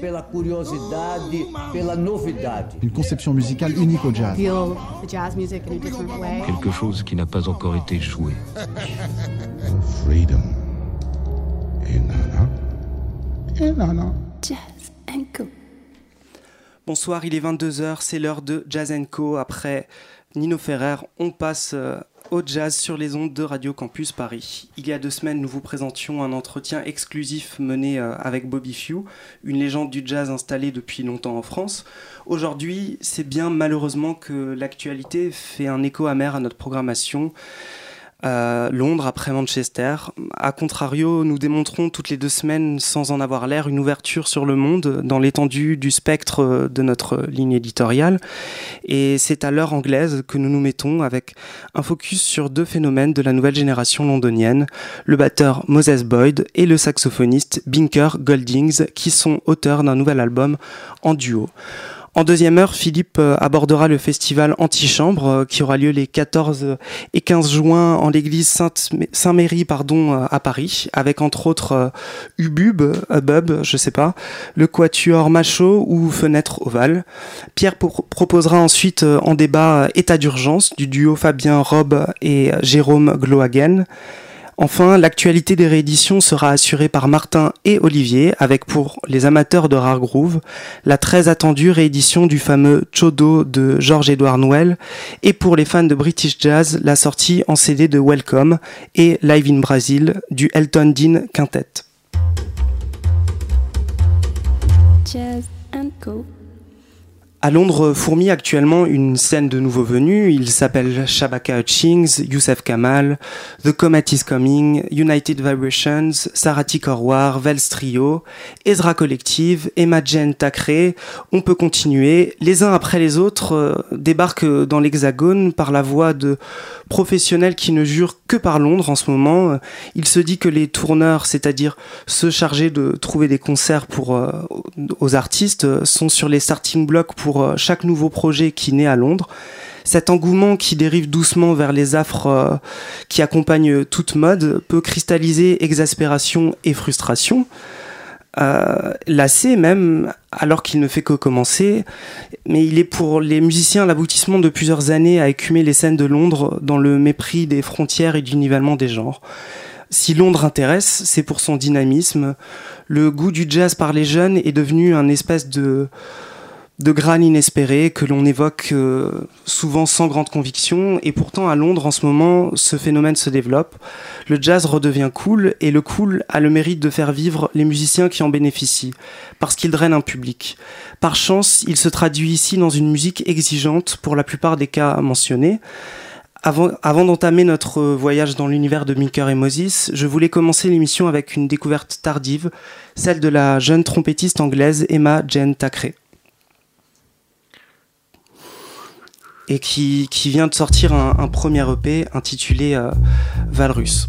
Pela curiosidade, pela novidade. Une conception musicale unique au jazz. quelque chose qui n'a pas encore été joué. Freedom. Jazz Co. Bonsoir, il est 22h, c'est l'heure de Jazz Co. Après Nino Ferrer, on passe euh, au jazz sur les ondes de Radio Campus Paris. Il y a deux semaines, nous vous présentions un entretien exclusif mené euh, avec Bobby Few, une légende du jazz installée depuis longtemps en France. Aujourd'hui, c'est bien malheureusement que l'actualité fait un écho amer à notre programmation. Euh, Londres après Manchester. A contrario, nous démontrons toutes les deux semaines, sans en avoir l'air, une ouverture sur le monde dans l'étendue du spectre de notre ligne éditoriale. Et c'est à l'heure anglaise que nous nous mettons avec un focus sur deux phénomènes de la nouvelle génération londonienne, le batteur Moses Boyd et le saxophoniste Binker Goldings, qui sont auteurs d'un nouvel album en duo. En deuxième heure, Philippe euh, abordera le festival Antichambre euh, qui aura lieu les 14 et 15 juin en l'église Saint-Méry pardon, euh, à Paris, avec entre autres Ubub, Ubub, je sais pas, le Quatuor Macho ou Fenêtre Ovale. Pierre proposera ensuite en débat État d'urgence du duo Fabien Rob et Jérôme Glohagen. Enfin, l'actualité des rééditions sera assurée par Martin et Olivier, avec pour les amateurs de rare groove, la très attendue réédition du fameux Chodo de George-Édouard Noël, et pour les fans de British Jazz, la sortie en CD de Welcome et Live in Brazil du Elton Dean Quintet. À Londres fourmille actuellement une scène de nouveaux venus. Ils s'appellent Shabaka Hutchings, Youssef Kamal, The Comet is Coming, United Vibrations, Sarati Korwar, Vels Trio, Ezra Collective, Emma Jen Takre. On peut continuer. Les uns après les autres euh, débarquent dans l'Hexagone par la voie de professionnels qui ne jurent que par Londres en ce moment. Il se dit que les tourneurs, c'est-à-dire ceux chargés de trouver des concerts pour euh, aux artistes, sont sur les starting blocks pour euh, chaque nouveau projet qui naît à Londres. Cet engouement qui dérive doucement vers les affres euh, qui accompagnent toute mode peut cristalliser exaspération et frustration. Euh, lassé même, alors qu'il ne fait que commencer, mais il est pour les musiciens l'aboutissement de plusieurs années à écumer les scènes de Londres dans le mépris des frontières et du nivellement des genres. Si Londres intéresse, c'est pour son dynamisme. Le goût du jazz par les jeunes est devenu un espèce de de grain inespéré que l'on évoque euh, souvent sans grande conviction et pourtant à Londres en ce moment ce phénomène se développe. Le jazz redevient cool et le cool a le mérite de faire vivre les musiciens qui en bénéficient parce qu'il draine un public. Par chance, il se traduit ici dans une musique exigeante pour la plupart des cas mentionnés. Avant, avant d'entamer notre voyage dans l'univers de Minker et Moses, je voulais commencer l'émission avec une découverte tardive, celle de la jeune trompettiste anglaise Emma Jane Takre. Et qui, vient de sortir un, un premier EP intitulé euh, Valrus.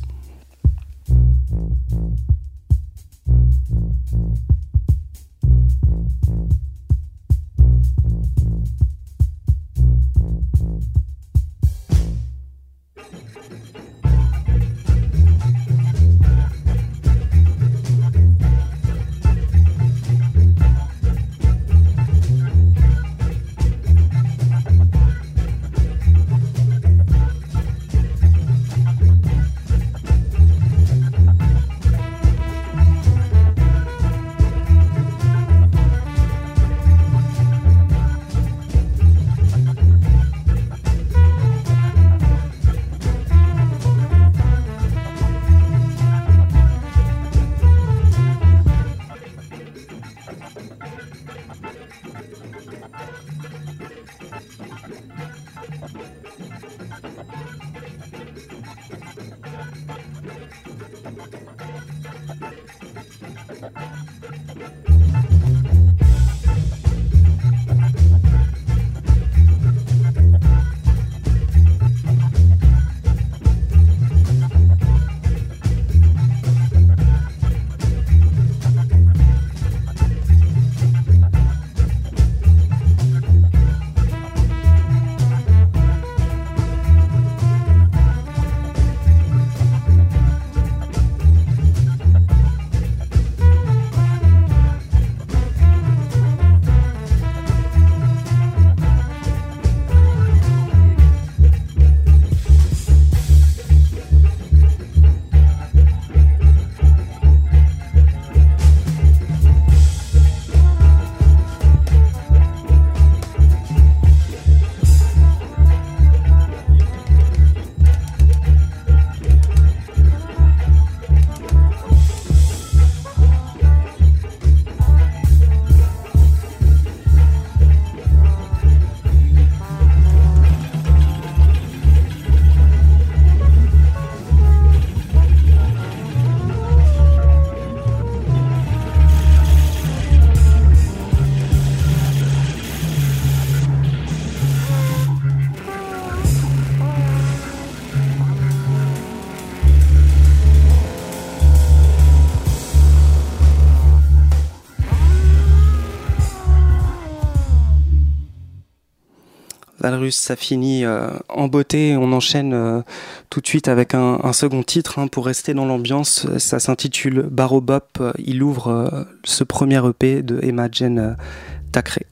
Ça finit en beauté. On enchaîne tout de suite avec un, second titre hein, pour rester dans l'ambiance. Ça s'intitule Barobop. Il ouvre ce premier EP de Emma Jen Tacré.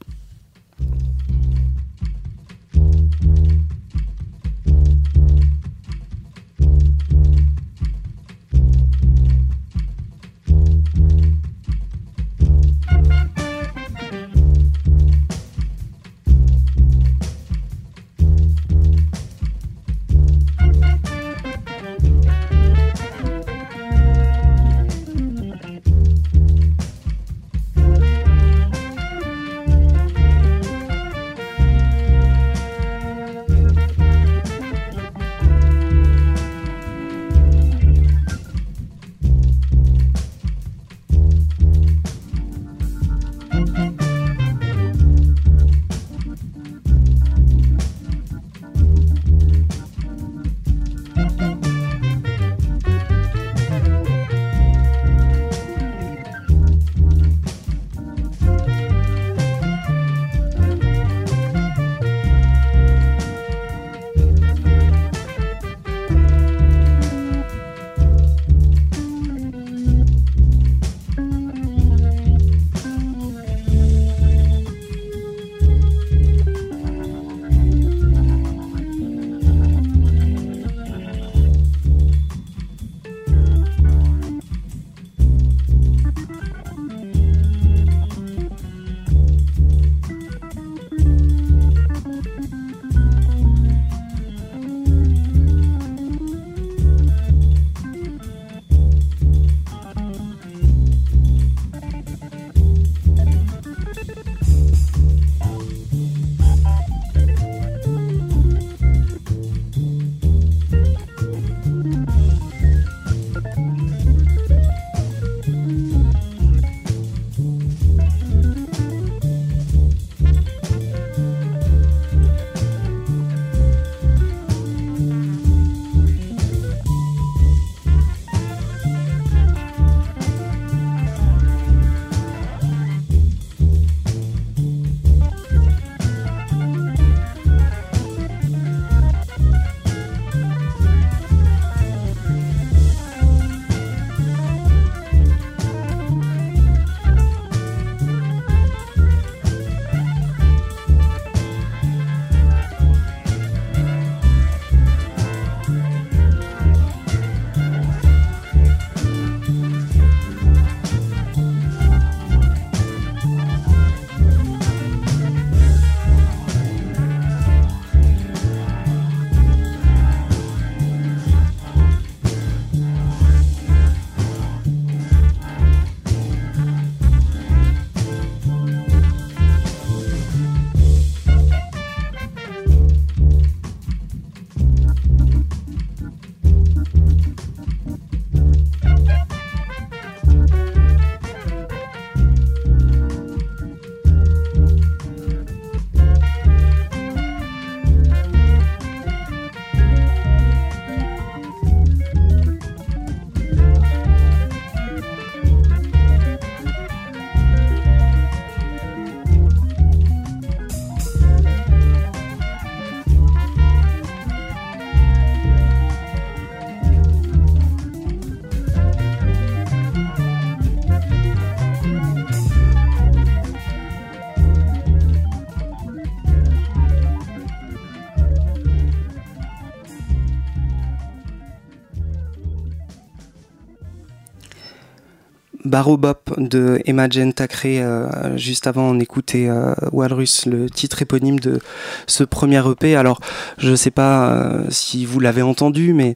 Barobop de Emma Jen Tacré. Euh, juste avant, on écoutait euh, Walrus, le titre éponyme de ce premier EP. Alors, je ne sais pas euh, si vous l'avez entendu, mais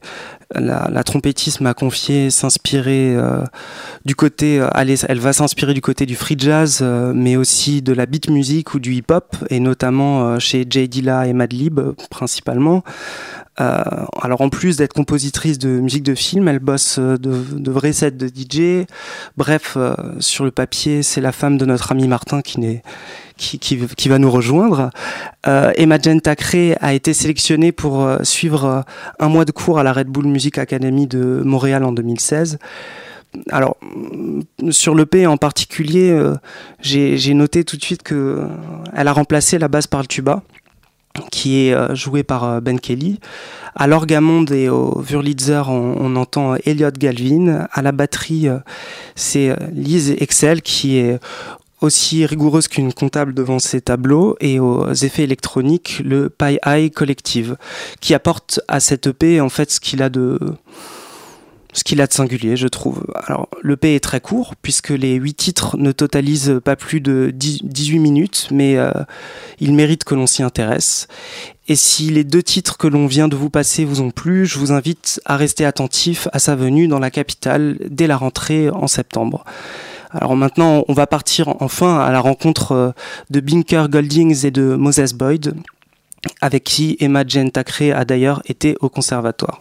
la, trompettiste m'a confié s'inspirer euh, du côté, elle va s'inspirer du côté du free jazz, mais aussi de la beat music ou du hip hop, et notamment chez Jay Dilla et Madlib principalement. Euh, alors en plus d'être compositrice de musique de film, elle bosse euh, de, de vrais sets de DJ. Bref, euh, sur le papier, c'est la femme de notre ami Martin qui n'est qui, va nous rejoindre. Euh, Emma Jen Tacré a été sélectionnée pour suivre un mois de cours à la Red Bull Music Academy de Montréal en 2016. Alors, sur le P en particulier, j'ai noté tout de suite que elle a remplacé la basse par le tuba. qui est euh, joué par euh, Ben Kelly. À l'orgamonde et au Wurlitzer, on, on entend Elliot Galvin. À la batterie, euh, c'est euh, Lise Excel qui est aussi rigoureuse qu'une comptable devant ses tableaux et aux effets électroniques, le Pi Eye Collective, qui apporte à cette EP en fait ce qu'il a de ce qu'il a de singulier, je trouve. Alors, l'EP est très court, puisque les 8 titres ne totalisent pas plus de 10 18 minutes, mais euh, il mérite que l'on s'y intéresse. Et si les deux titres que l'on vient de vous passer vous ont plu, je vous invite à rester attentif à sa venue dans la capitale dès la rentrée en septembre. Alors maintenant, on va partir enfin à la rencontre euh, de Binker Goldings et de Moses Boyd, avec qui Emma Jane Tacré a d'ailleurs été au conservatoire.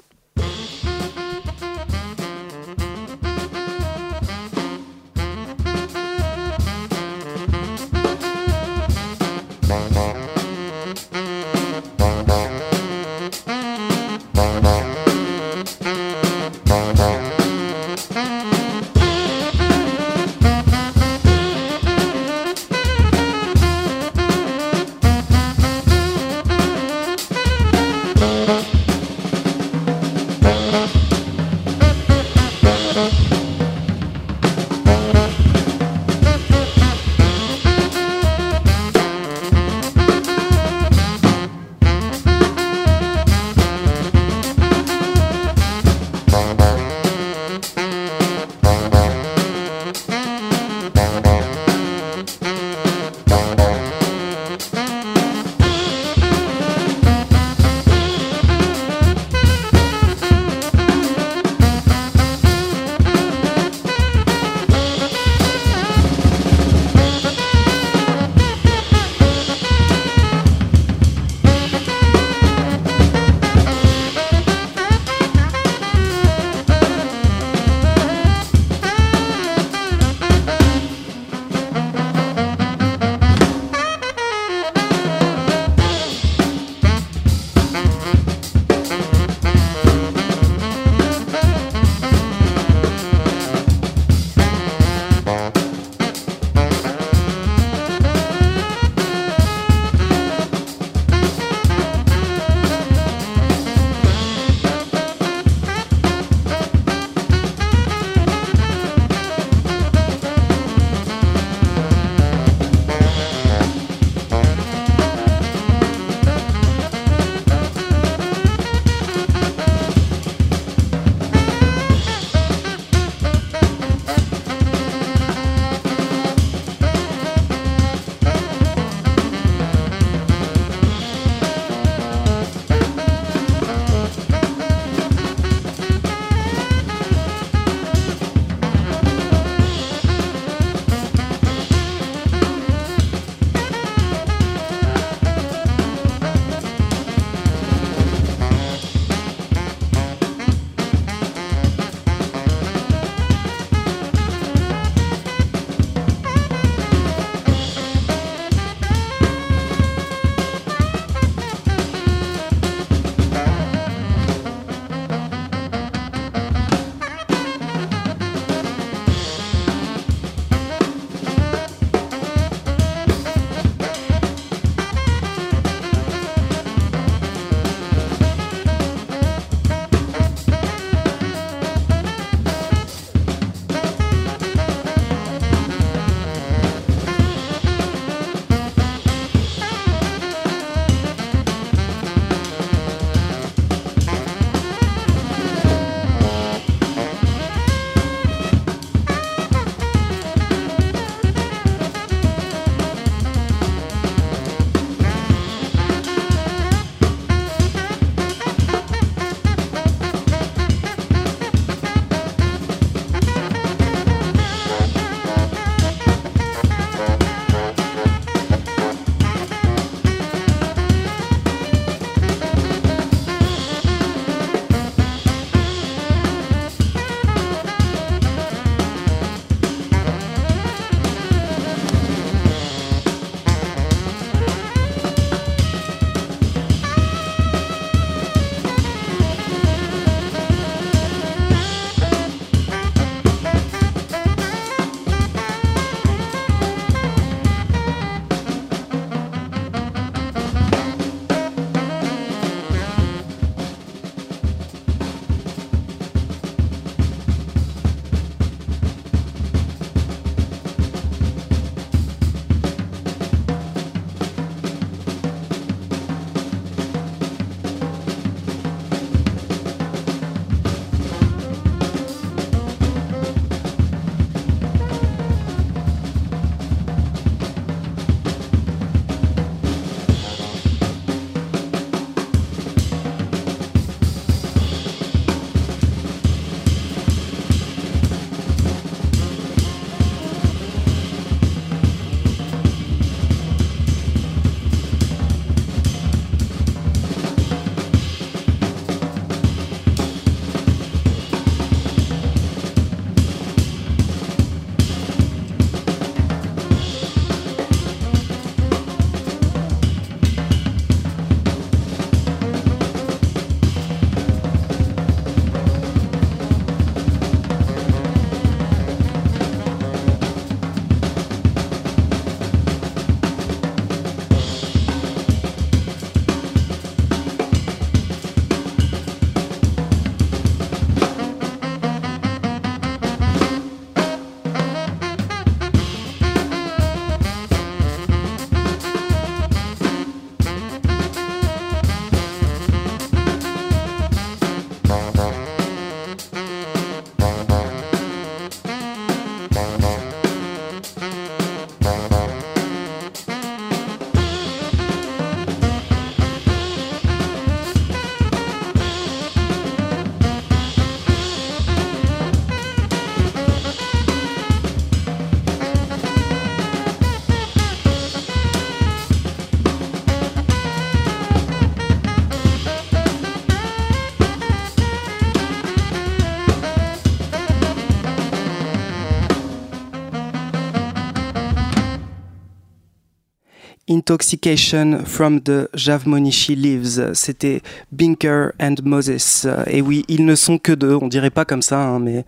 Intoxication from the Javmonishi Leaves. C'était Binker and Moses. Et oui, ils ne sont que deux, on dirait pas comme ça, hein, mais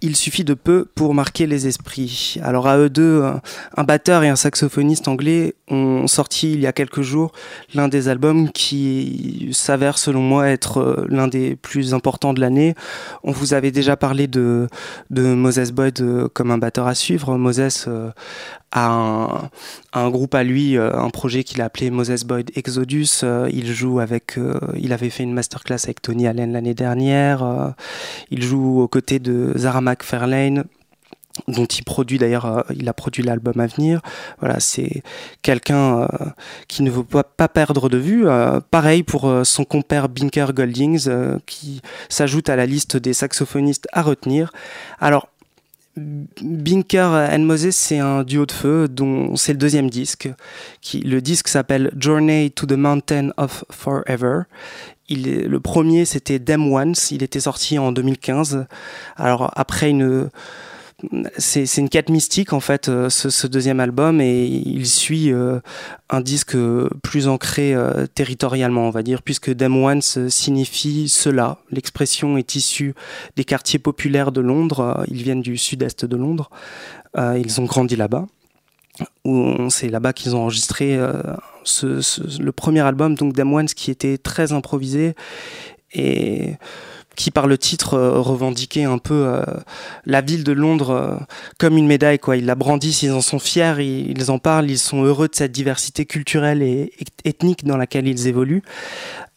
il suffit de peu pour marquer les esprits. Alors à eux deux, un batteur et un saxophoniste anglais ont sorti il y a quelques jours l'un des albums qui s'avère selon moi être euh, l'un des plus importants de l'année. On vous avait déjà parlé de, Moses Boyd euh, comme un batteur à suivre. Moses euh, a un, un, groupe à lui, un projet qu'il a appelé Moses Boyd Exodus. Il joue avec, il avait fait une masterclass avec Tony Allen l'année dernière. Il joue aux côtés de Zara McFarlane dont il produit d'ailleurs, euh, il a produit l'album à venir. Voilà, c'est quelqu'un euh, qui ne veut pas, perdre de vue. Euh, pareil pour son compère Binker Goldings, qui s'ajoute à la liste des saxophonistes à retenir. Alors, Binker and Moses, c'est un duo de feu dont c'est le deuxième disque. Qui, le disque s'appelle Journey to the Mountain of Forever. Il est, le premier, c'était Them Once. Il était sorti en 2015. Alors, après une c'est une quête mystique en fait euh, ce, deuxième album. Et il suit euh, un disque plus ancré euh, territorialement on va dire puisque Them Once signifie cela. L'expression est issue des quartiers populaires de Londres. Ils viennent du sud-est de Londres. Ils ont grandi là-bas c'est là-bas qu'ils ont enregistré le premier album donc Once qui était très improvisé et qui par le titre euh, revendiquait un peu euh, la ville de Londres euh, comme une médaille quoi. Ils la brandissent, ils en sont fiers, ils, en parlent, ils sont heureux de cette diversité culturelle et ethnique dans laquelle ils évoluent.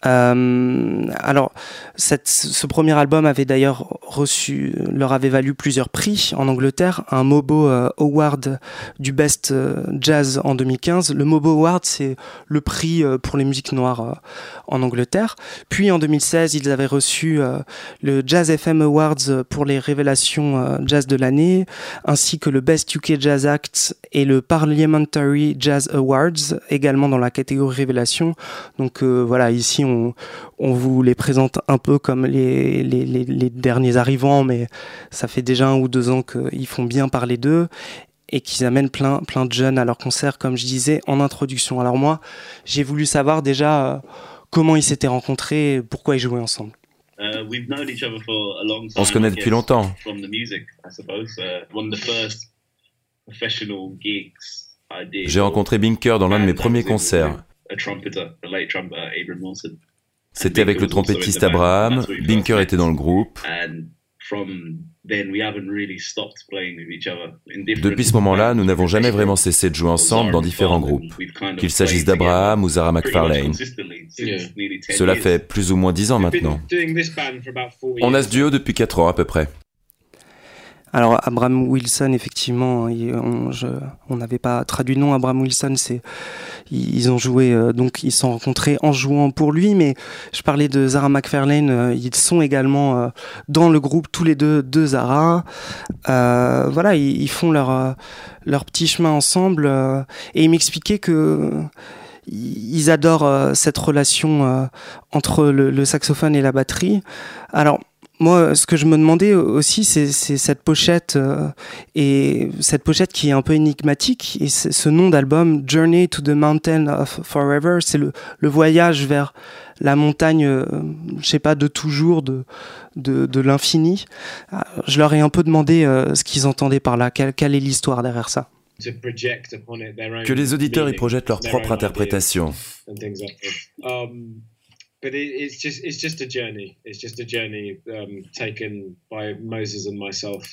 Euh, alors, ce premier album avait d'ailleurs reçu, leur avait valu plusieurs prix en Angleterre, un Mobo euh, Award du Best euh, Jazz en 2015. Le Mobo Award, c'est le prix pour les musiques noires en Angleterre. Puis en 2016, ils avaient reçu le Jazz FM Awards pour les révélations jazz de l'année, ainsi que le Best UK Jazz Act et le Parliamentary Jazz Awards, également dans la catégorie révélation. Donc voilà, ici on, vous les présente un peu comme les, les, derniers arrivants, mais ça fait déjà un ou deux ans qu'ils font bien parler d'eux et qu'ils amènent plein, plein de jeunes à leur concert, comme je disais en introduction. Alors moi, j'ai voulu savoir déjà euh, comment ils s'étaient rencontrés, et pourquoi ils jouaient ensemble. Uh, on se connaît depuis longtemps. J'ai rencontré Binker dans l'un de mes premiers concerts. C'était avec le trompettiste Abraham, Binker était dans le groupe. Depuis ce moment-là, nous n'avons jamais vraiment cessé de jouer ensemble dans différents groupes, qu'il s'agisse d'Abraham ou Zara McFarlane. Cela fait plus ou moins dix ans maintenant. On a ce duo depuis quatre ans à peu près. Alors Abraham Wilson, effectivement, on n'avait pas traduit le nom. Abraham Wilson, c'est ils ont joué, euh, donc ils sont rencontrés en jouant pour lui. Mais je parlais de Zara McFarlane, euh, ils sont également euh, dans le groupe tous les deux de Zara. voilà, ils, font leur petit chemin ensemble et ils m'expliquaient que ils adorent cette relation entre le, le, saxophone et la batterie. Alors moi, ce que je me demandais aussi, c'est cette pochette euh, et cette pochette qui est un peu énigmatique et ce nom d'album, Journey to the Mountain of Forever, c'est le, le, voyage vers la montagne, euh, je sais pas, de toujours, de de, de l'infini. Je leur ai un peu demandé euh, ce qu'ils entendaient par là, quelle, quelle est l'histoire derrière ça? Que les auditeurs y projettent leur propre interprétation.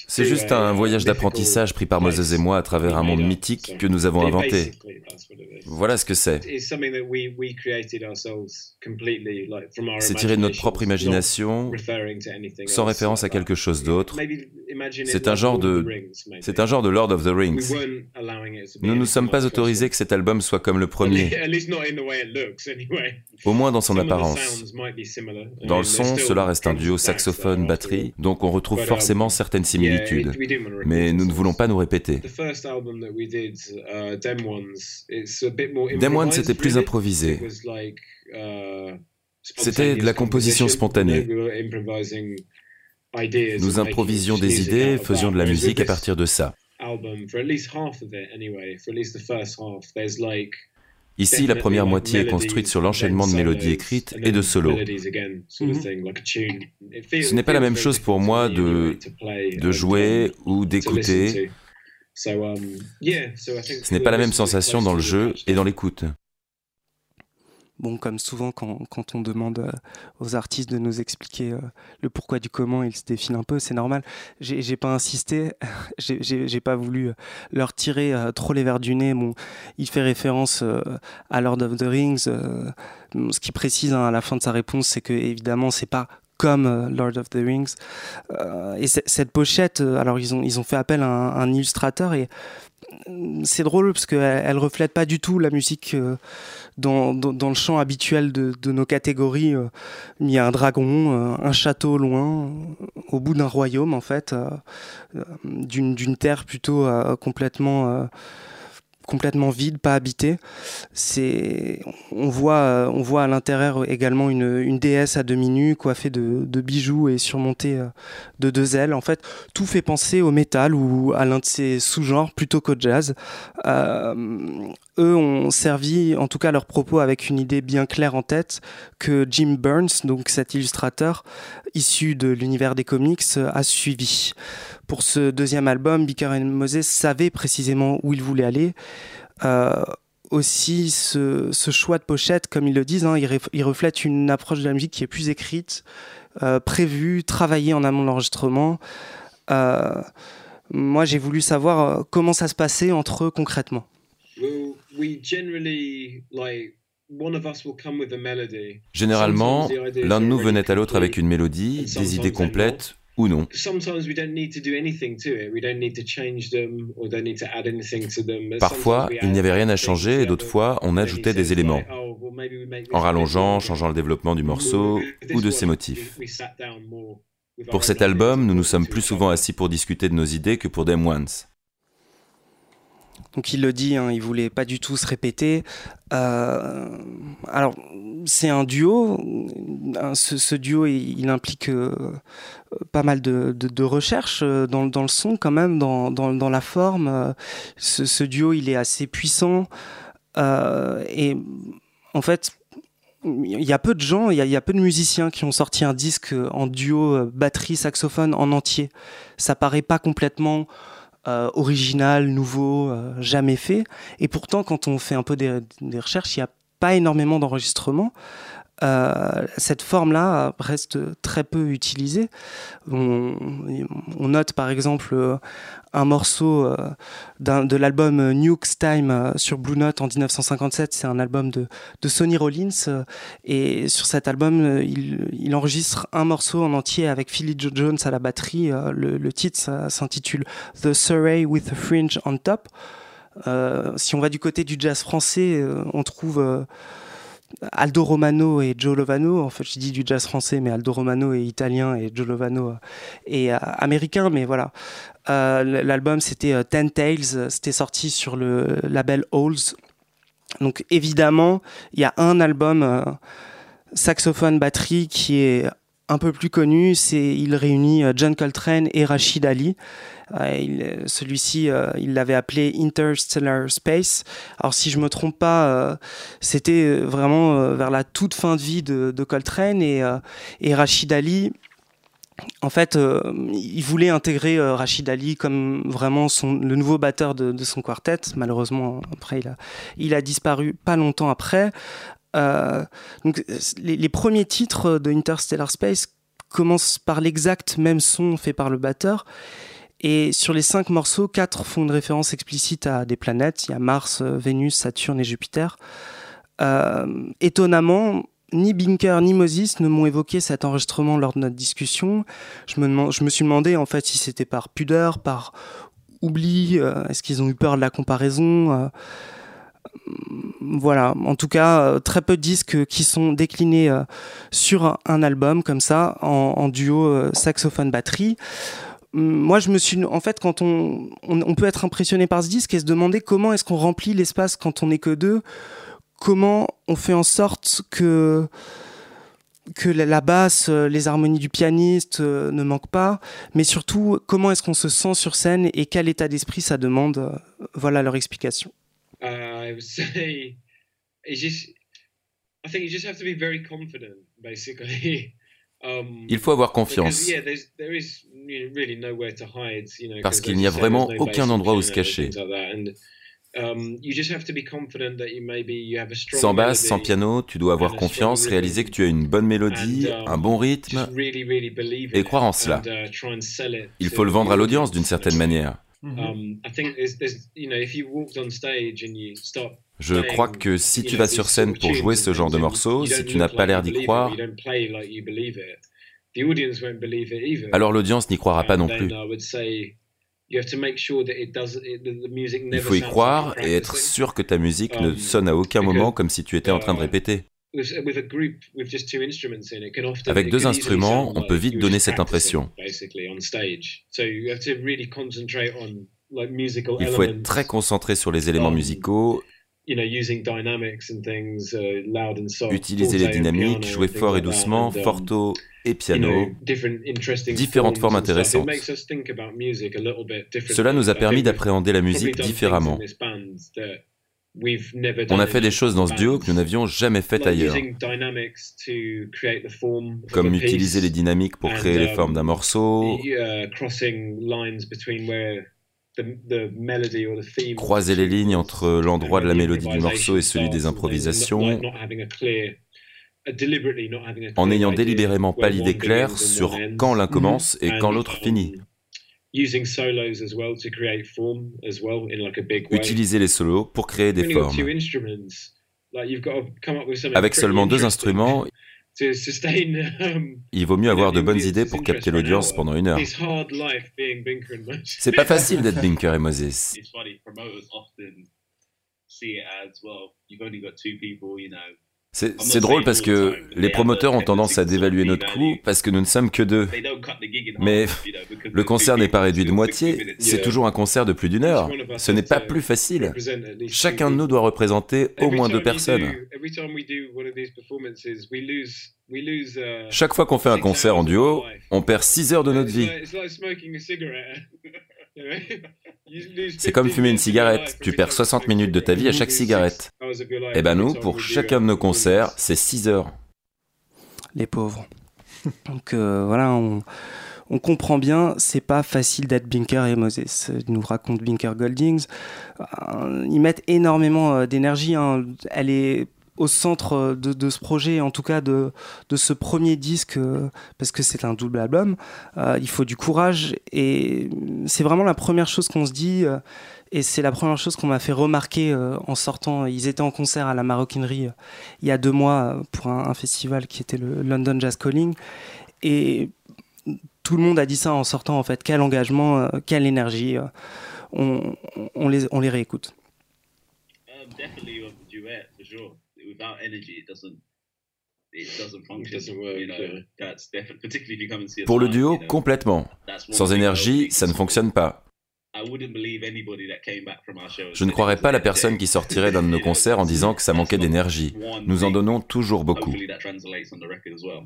C'est juste un voyage d'apprentissage pris par Moses et moi à travers un monde mythique que nous avons inventé. Voilà ce que c'est. C'est tiré de notre propre imagination, sans référence à quelque chose d'autre. C'est un genre de, c'est un genre de Lord of the Rings. Nous ne nous sommes pas autorisés que cet album soit comme le premier. Au moins dans son apparence. Dans le son, cela reste un duo saxophone-batterie, donc on retrouve forcément certaines similitudes. Mais nous ne voulons pas nous répéter. Dem One, c'était plus improvisé. C'était de la composition spontanée. Nous improvisions des idées, faisions de la musique à partir de ça. Ici, la première moitié est construite sur l'enchaînement de mélodies écrites et de solos. Ce n'est pas la même chose pour moi de, de jouer ou d'écouter. Ce n'est pas la même sensation dans le jeu et dans l'écoute. Bon, comme souvent, quand, on demande euh, aux artistes de nous expliquer euh, le pourquoi du comment, ils se défilent un peu, c'est normal. J'ai pas insisté, j'ai pas voulu euh, leur tirer trop les verres du nez. Bon, il fait référence à Lord of the Rings. ce qui précise hein, à la fin de sa réponse, c'est que évidemment, c'est pas comme Lord of the Rings. et cette pochette, alors ils ont, fait appel à un, un illustrateur et c'est drôle parce qu'elle elle reflète pas du tout la musique euh, dans, dans, le champ habituel de, de nos catégories. Euh. Il y a un dragon, euh, un château loin, au bout d'un royaume en fait, d'une terre plutôt complètement complètement vide, pas habité. C'est, on voit, on voit à l'intérieur également une, une déesse à demi nue, coiffée de, de, bijoux et surmontée euh, de deux ailes. En fait, tout fait penser au métal ou à l'un de ses sous-genres plutôt qu'au jazz. Euh, eux ont servi, en tout cas leurs propos, avec une idée bien claire en tête que Jim Burns, donc cet illustrateur issu de l'univers des comics, a suivi. Pour ce deuxième album, Bicker et Moses savait précisément où il voulait aller. Euh, aussi, ce, choix de pochette, comme ils le disent, hein, il, reflète une approche de la musique qui est plus écrite, euh, prévue, travaillée en amont de l'enregistrement. Euh, moi, j'ai voulu savoir comment ça se passait entre eux concrètement. Généralement, l'un de nous venait à l'autre avec une mélodie, des idées complètes ou non. Parfois, il n'y avait rien à changer et d'autres fois, on ajoutait des éléments, oh, en rallongeant, changeant le développement du morceau ou de ses motifs. Pour cet album, nous nous sommes plus souvent assis pour discuter de nos idées que pour Them Once. Donc il le dit, hein, il voulait pas du tout se répéter. Euh, alors c'est un duo. Ce, duo il, implique euh, pas mal de, recherches euh, dans, le son quand même, dans, dans, dans la forme. Ce, duo il est assez puissant et en fait il y a peu de gens, il y, y, a peu de musiciens qui ont sorti un disque en duo batterie saxophone en entier. Ça paraît pas complètement euh, original, nouveau, euh, jamais fait. Et pourtant, quand on fait un peu des, des recherches, il n'y a pas énormément d'enregistrements. Euh, cette forme-là reste très peu utilisée. On, note par exemple un morceau euh, de l'album Nuke's Time euh, sur Blue Note en 1957. C'est un album de, Sonny Rollins. et sur cet album, il, enregistre un morceau en entier avec Philly Jones à la batterie. le, titre s'intitule The Surrey with a Fringe on Top. si on va du côté du jazz français, on trouve Aldo Romano et Joe Lovano, en fait je dis du jazz français, mais Aldo Romano est italien et Joe Lovano est euh, américain, mais voilà. Euh, l'album c'était euh, Ten Tales, c'était sorti sur le label Halls. Donc évidemment, il y a un album saxophone batterie qui est un peu plus connu, c'est il réunit John Coltrane et Rachid Ali. Euh, celui-ci, euh, il l'avait appelé Interstellar Space. Alors si je me trompe pas, euh, c'était vraiment vers la toute fin de vie de, Coltrane et, et Rachid Ali. En fait, il voulait intégrer Rachid Ali comme vraiment le nouveau batteur de, son quartet. Malheureusement, après, il a, il a disparu pas longtemps après. donc, les, premiers titres de Interstellar Space commencent par l'exact même son fait par le batteur. Et sur les cinq morceaux, quatre font une référence explicite à des planètes. Il y a Mars, euh, Vénus, Saturne et Jupiter. Euh, étonnamment, ni Binker ni Moses ne m'ont évoqué cet enregistrement lors de notre discussion. Je me, je me suis demandé en fait si c'était par pudeur, par oubli, euh, est-ce qu'ils ont eu peur de la comparaison voilà, en tout cas, très peu de disques qui sont déclinés sur un album comme ça, en duo saxophone-batterie moi, je me suis, en fait, quand on, on, peut être impressionné par ce disque et se demander comment est-ce qu'on remplit l'espace quand on n'est que deux, comment on fait en sorte que que la basse, les harmonies du pianiste euh, ne manquent pas, mais surtout comment est-ce qu'on se sent sur scène et quel état d'esprit ça demande. Voilà leur explication. Uh, Il faut avoir confiance. Parce qu'il n'y a vraiment aucun endroit où se cacher. Sans basse, sans piano, tu dois avoir confiance, réaliser que tu as une bonne mélodie, um, un bon rythme, et croire en cela. uh, Il faut le vendre à l'audience d'une certaine manière. Um, Je crois que si tu vas sur scène pour jouer ce genre de morceau, si tu n'as pas l'air d'y croire, alors l'audience n'y croira pas non plus. Il faut y croire et être sûr que ta musique ne sonne à aucun moment comme si tu étais en train de répéter. Avec deux instruments, on peut vite donner cette impression. Il faut être très concentré sur les éléments musicaux, utiliser les dynamiques, jouer fort et doucement, forto et piano, différentes formes intéressantes. Cela nous a permis d'appréhender la musique différemment. On a fait des choses dans ce duo que nous n'avions jamais faites ailleurs, comme utiliser les dynamiques pour créer les formes d'un morceau, croiser les lignes entre l'endroit de la mélodie du morceau et celui des improvisations, en n'ayant délibérément pas l'idée claire sur quand l'un commence et quand l'autre finit. Utiliser les solos pour créer des formes. Avec seulement deux instruments, il vaut mieux avoir de bonnes idées pour capter l'audience pendant une heure. C'est pas facile d'être Binker et Moses. C'est drôle parce que les promoteurs ont tendance à dévaluer notre coût parce que nous ne sommes que deux. Mais le concert n'est pas réduit de moitié, c'est toujours un concert de plus d'une heure. Ce n'est pas plus facile. Chacun de nous doit représenter au moins deux personnes. Chaque fois qu'on fait un concert en duo, on perd six heures de notre vie. C'est comme fumer une cigarette. Tu perds 60 minutes de ta vie à chaque cigarette. Eh ben nous, pour chacun de nos concerts, c'est 6 heures. Les pauvres. Donc euh, voilà, on, comprend bien, c'est pas facile d'être Binker et Moses. Nous raconte Binker Goldings. Euh, ils mettent énormément euh, d'énergie. Hein. Elle est au centre euh, de, ce projet, en tout cas de, ce premier disque, euh, parce que c'est un double album, euh, il faut du courage et c'est vraiment la première chose qu'on se dit et c'est la première chose qu'on m'a fait remarquer en sortant. Ils étaient en concert à la Maroquinerie il y a deux mois pour un, festival qui était le London Jazz Calling et tout le monde a dit ça en sortant en fait. Quel engagement, quelle énergie. On les réécoute. Pour le duo, complètement. Sans énergie, ça ne fonctionne pas. Je ne croirais pas la personne qui sortirait d'un de nos concerts en disant que ça manquait d'énergie. Nous en donnons toujours beaucoup.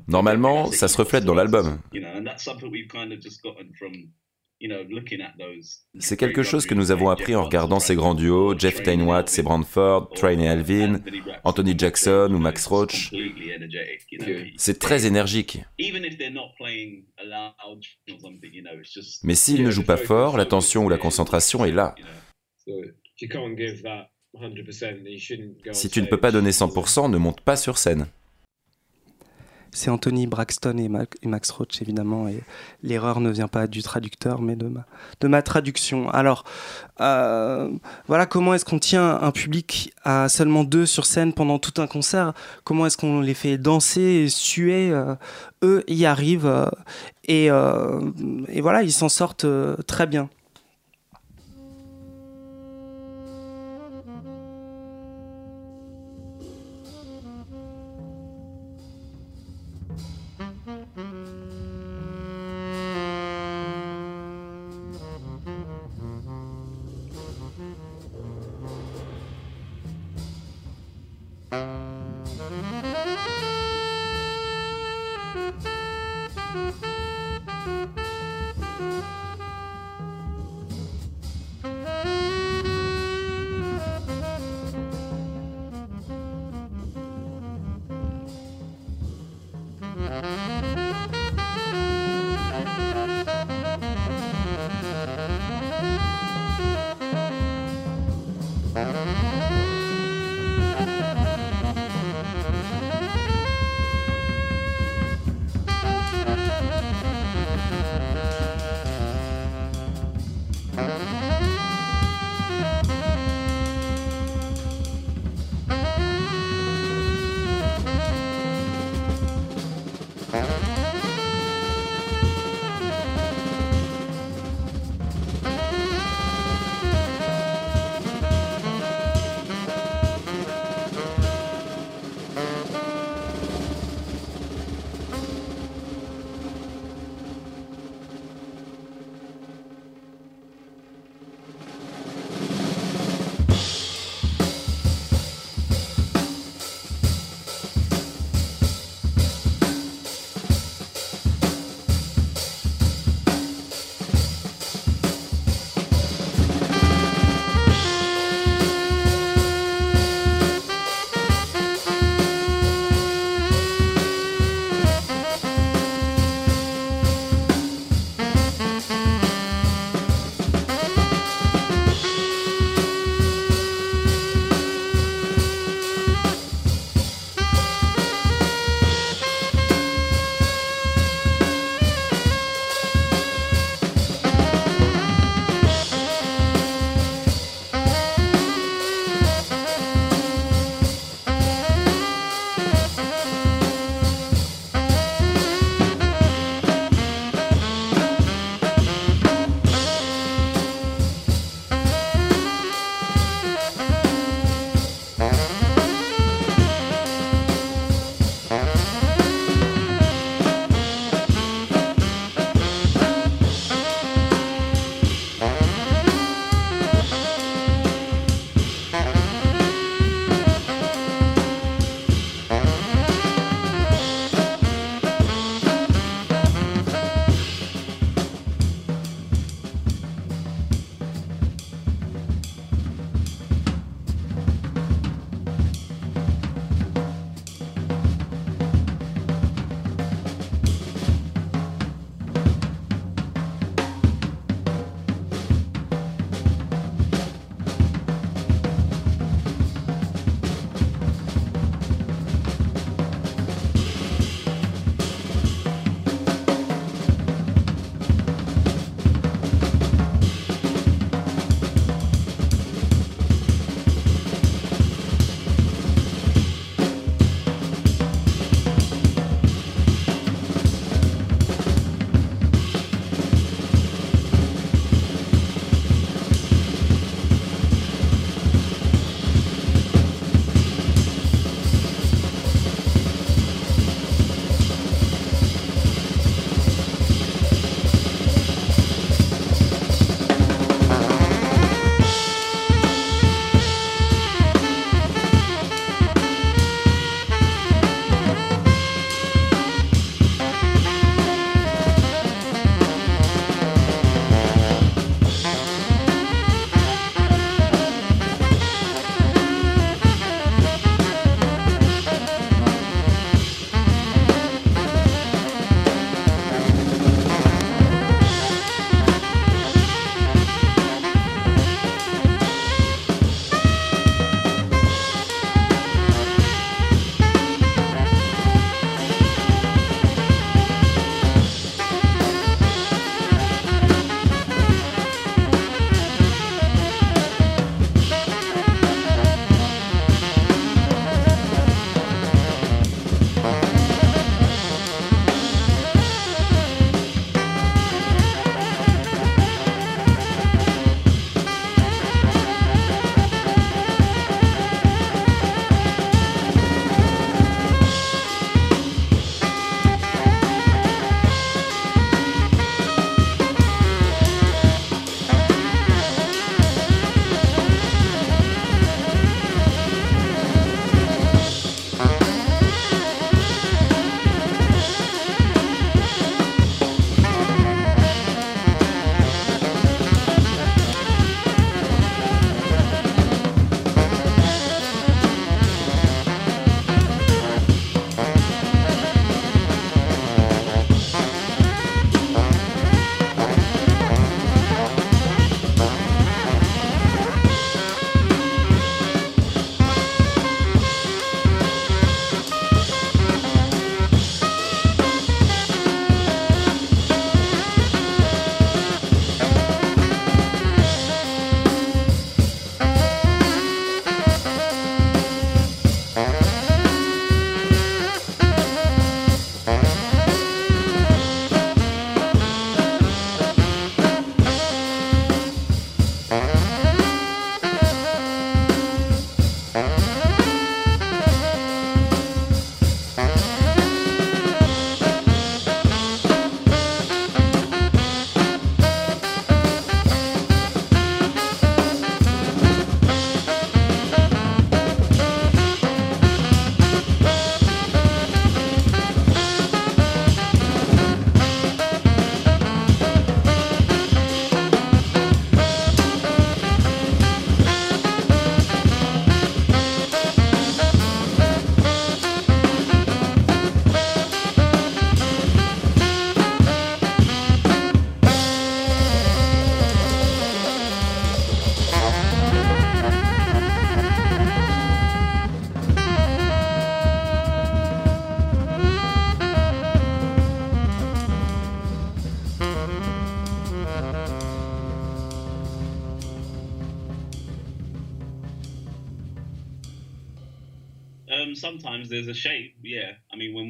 Normalement, ça se reflète dans l'album. C'est quelque chose que nous avons appris en regardant ces grands duos, Jeff Tainwatt, c'est Brandford, Train et Alvin, Anthony Jackson ou Max Roach. C'est très énergique. Mais s'ils ne jouent pas fort, l'attention ou la concentration est là. Si tu ne peux pas donner 100%, ne monte pas sur scène c'est Anthony Braxton et, Max Roach, évidemment. Et l'erreur ne vient pas du traducteur, mais de ma, de ma traduction. Alors, euh, voilà comment est-ce qu'on tient un public à seulement deux sur scène pendant tout un concert? Comment est-ce qu'on les fait danser et suer euh, Eux y arrivent. Euh, et, et, voilà, ils s'en sortent très bien.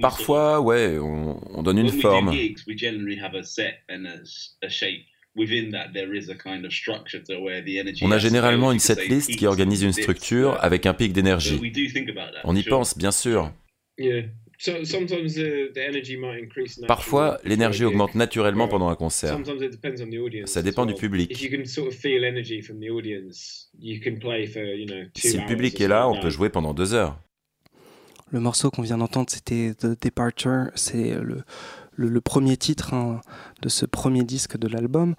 Parfois, ouais, on, donne une forme. On a généralement une setlist qui organise une structure avec un pic d'énergie. On y pense, bien sûr. Parfois, l'énergie augmente naturellement pendant un concert. Ça dépend du public. Si le public est là, on peut jouer pendant deux heures. Le morceau qu'on vient d'entendre, c'était The Departure. C'est le, premier titre hein, de ce premier disque de l'album.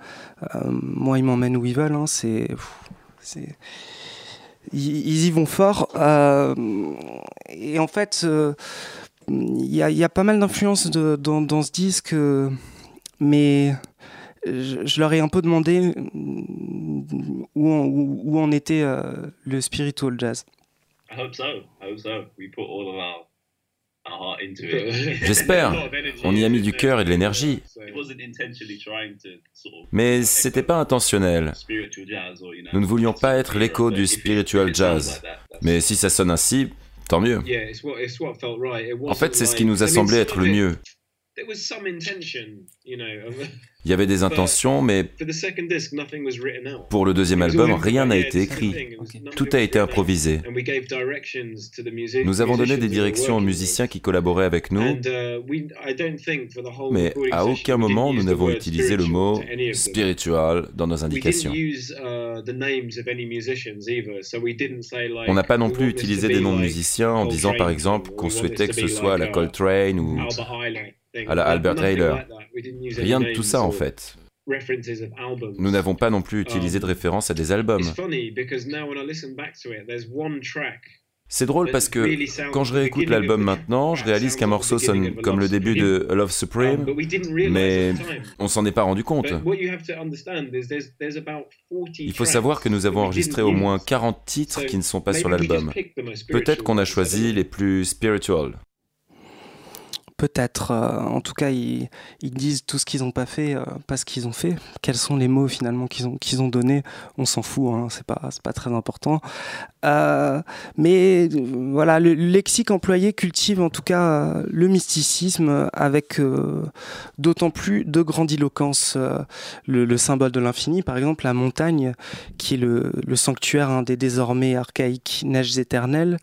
Euh, moi, ils m'emmènent où ils veulent. Hein, c'est, ils, y vont fort. Euh, et en fait, euh, il y, a pas mal d'influences dans, ce disque, mais je, leur ai un peu demandé où, où, en était le spiritual jazz. J'espère. On y a mis du cœur et de l'énergie. Mais c'était pas intentionnel. Nous ne voulions pas être l'écho du spiritual jazz. Mais si ça sonne ainsi, tant mieux. En fait, c'est ce qui nous a semblé être le mieux. Il y avait des intentions, mais pour le deuxième album, rien n'a été écrit. Tout a été improvisé. Nous avons donné des directions aux musiciens qui collaboraient avec nous, uh, mais à aucun moment nous n'avons utilisé le mot spiritual dans nos indications. Uh, On n'a pas non plus utilisé des noms de musiciens en disant par exemple qu'on souhaitait que ce soit la Coltrane ou à la Albert Ayler. Rien de tout ça en fait. Nous n'avons pas non plus utilisé de um, référence à des albums. C'est drôle parce que quand je réécoute l'album maintenant, je réalise qu'un morceau sonne comme le début de Love Supreme, um, mais on s'en est pas rendu compte. Il faut savoir que nous avons enregistré au moins 40 titres qui ne sont pas sur l'album. Peut-être qu'on a choisi les plus spiritual peut-être. Euh, en tout cas, ils, disent tout ce qu'ils n'ont pas fait, euh, pas ce qu'ils ont fait. Quels sont les mots finalement qu'ils ont, qu'ils donnés? On s'en fout, hein, c'est pas, très important. Euh, mais voilà, le lexique employé cultive en tout cas le mysticisme avec d'autant plus de grandiloquence. Le, symbole de l'infini, par exemple, la montagne, qui est le, sanctuaire des désormais archaïques neiges éternelles.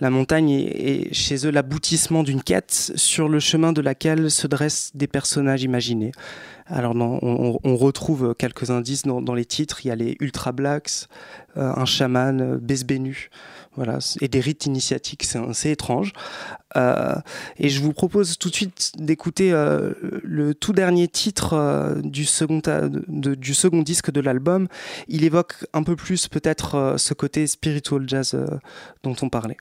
La montagne est chez eux l'aboutissement d'une quête sur le chemin de laquelle se dressent des personnages imaginés. Alors on, retrouve quelques indices dans, les titres. Il y a les Ultra Blacks, euh, un chaman, euh, Besbenu, voilà, et des rites initiatiques. C'est étrange. Euh, et je vous propose tout de suite d'écouter le tout dernier titre du second disque de l'album. Il évoque un peu plus peut-être ce côté spiritual jazz dont on parlait.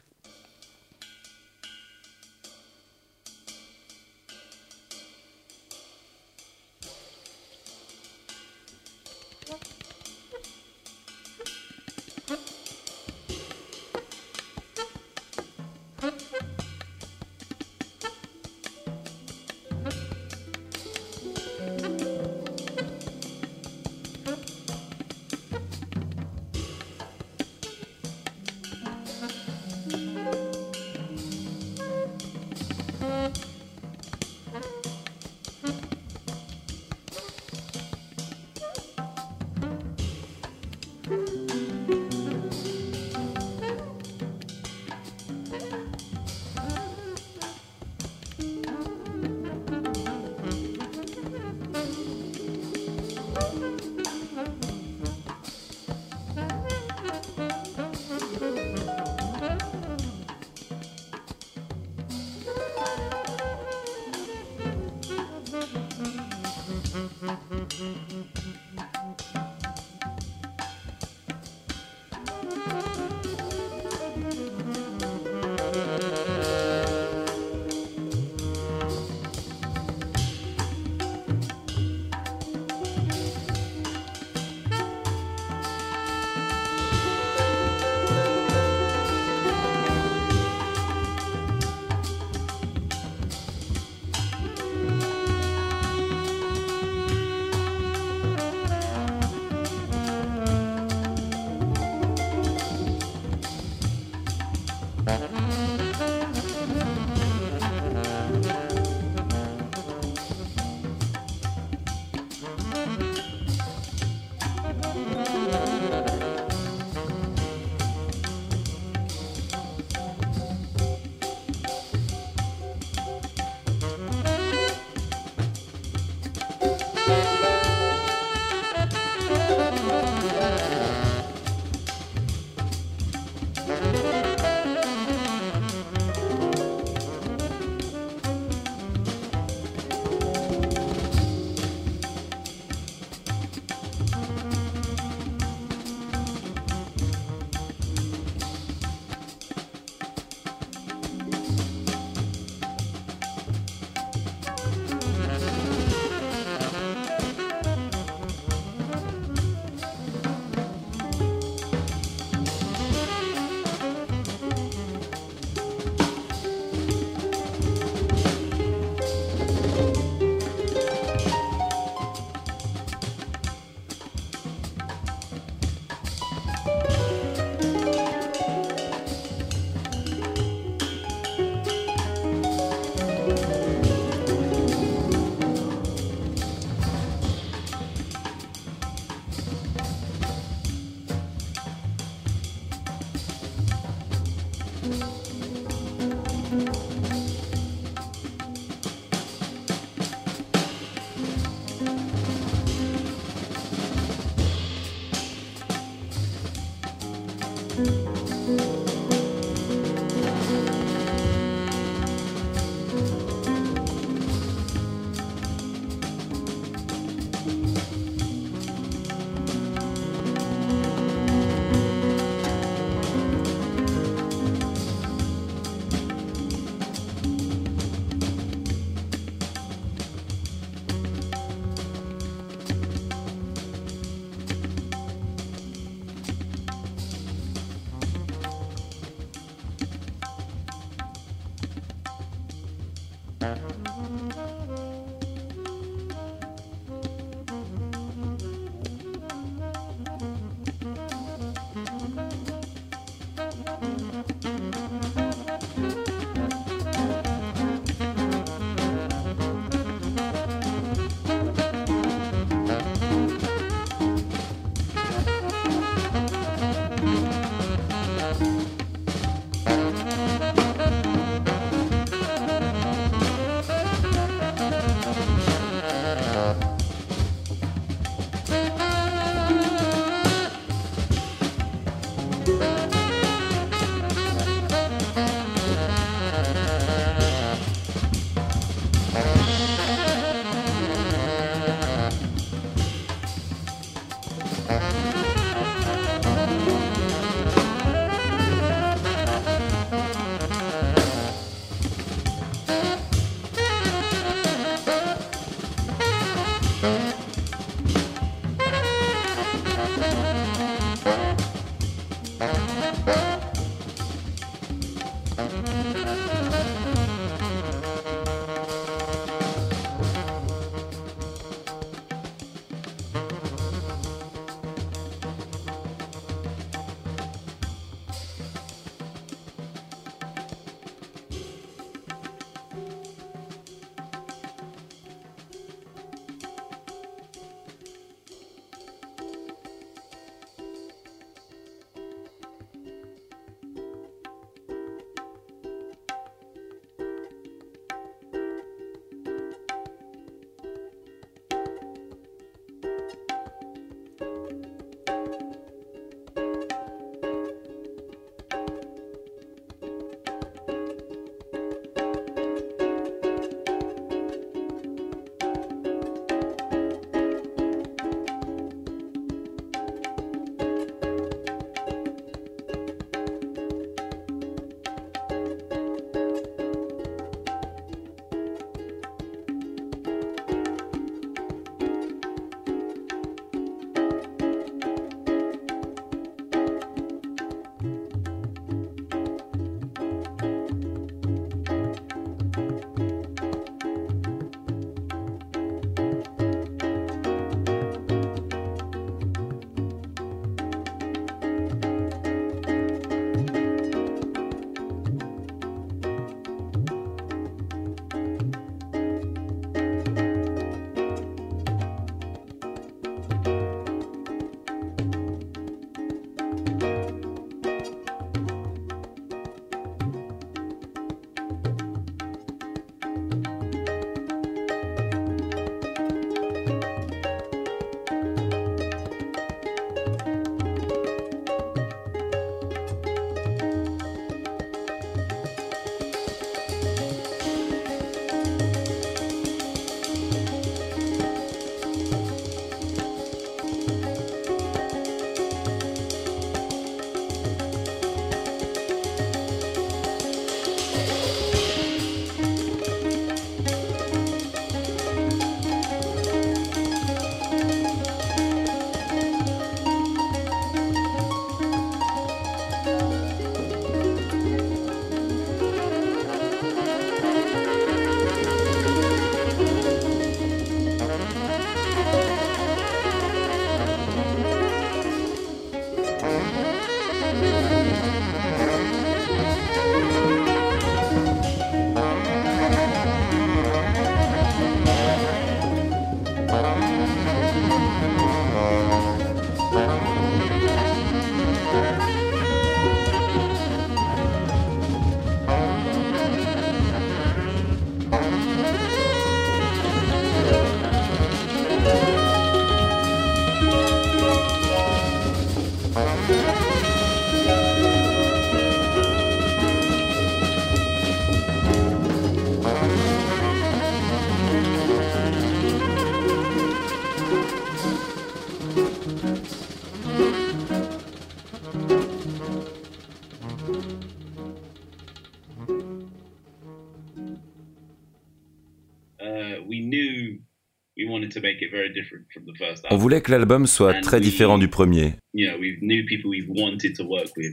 On voulait que l'album soit très différent du premier.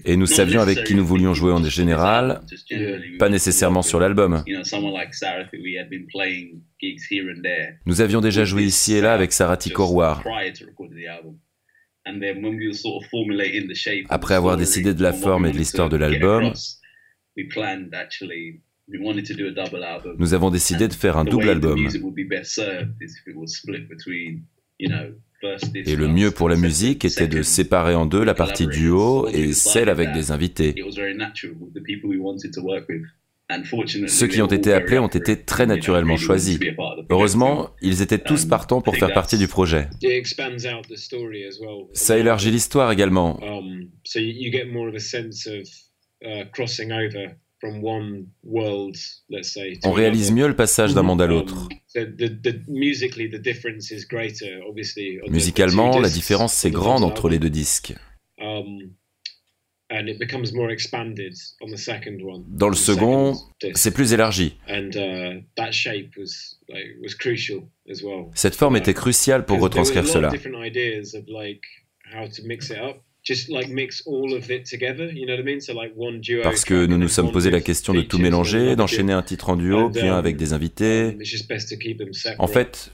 Et nous savions avec qui nous voulions jouer en général, pas nécessairement sur l'album. Nous avions déjà joué ici et là avec Sarati Korwar. Après avoir décidé de la forme et de l'histoire de l'album, nous avons décidé de faire un double album. Et le mieux pour la musique était de séparer en deux la partie duo et celle avec des invités. Ceux qui ont été appelés ont été très naturellement choisis. Heureusement, ils étaient tous partants pour faire partie du projet. Ça élargit l'histoire également. On réalise mieux le passage d'un monde à l'autre. Musicalement, la différence c'est grande entre les deux disques. Dans le second, c'est plus élargi. Cette forme était cruciale pour retranscrire cela. Parce que nous nous sommes posé la question de tout mélanger, d'enchaîner un titre en duo, puis un avec des invités. Um, en fait,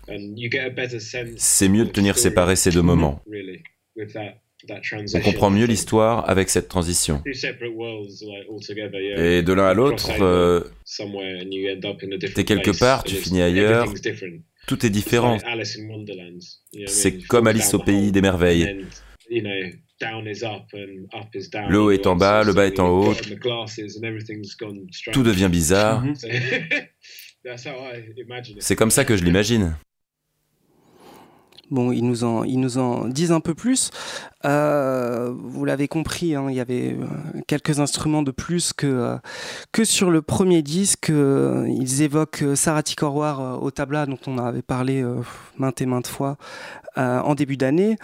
c'est mieux de tenir séparés ces deux moments. On comprend mieux l'histoire avec cette transition. Et de l'un à l'autre, euh, t'es quelque part, tu finis ailleurs, tout est différent. C'est comme Alice au pays des merveilles. Le haut est en bas, le bas est en haut. Tout devient bizarre. C'est comme ça que je l'imagine. Bon, ils nous en, ils nous en disent un peu plus. Euh, vous l'avez compris, hein, il y avait euh, quelques instruments de plus que, euh, que sur le premier disque. ils évoquent Sarati Korwar au tabla, dont on avait parlé maintes et maintes fois en début d'année.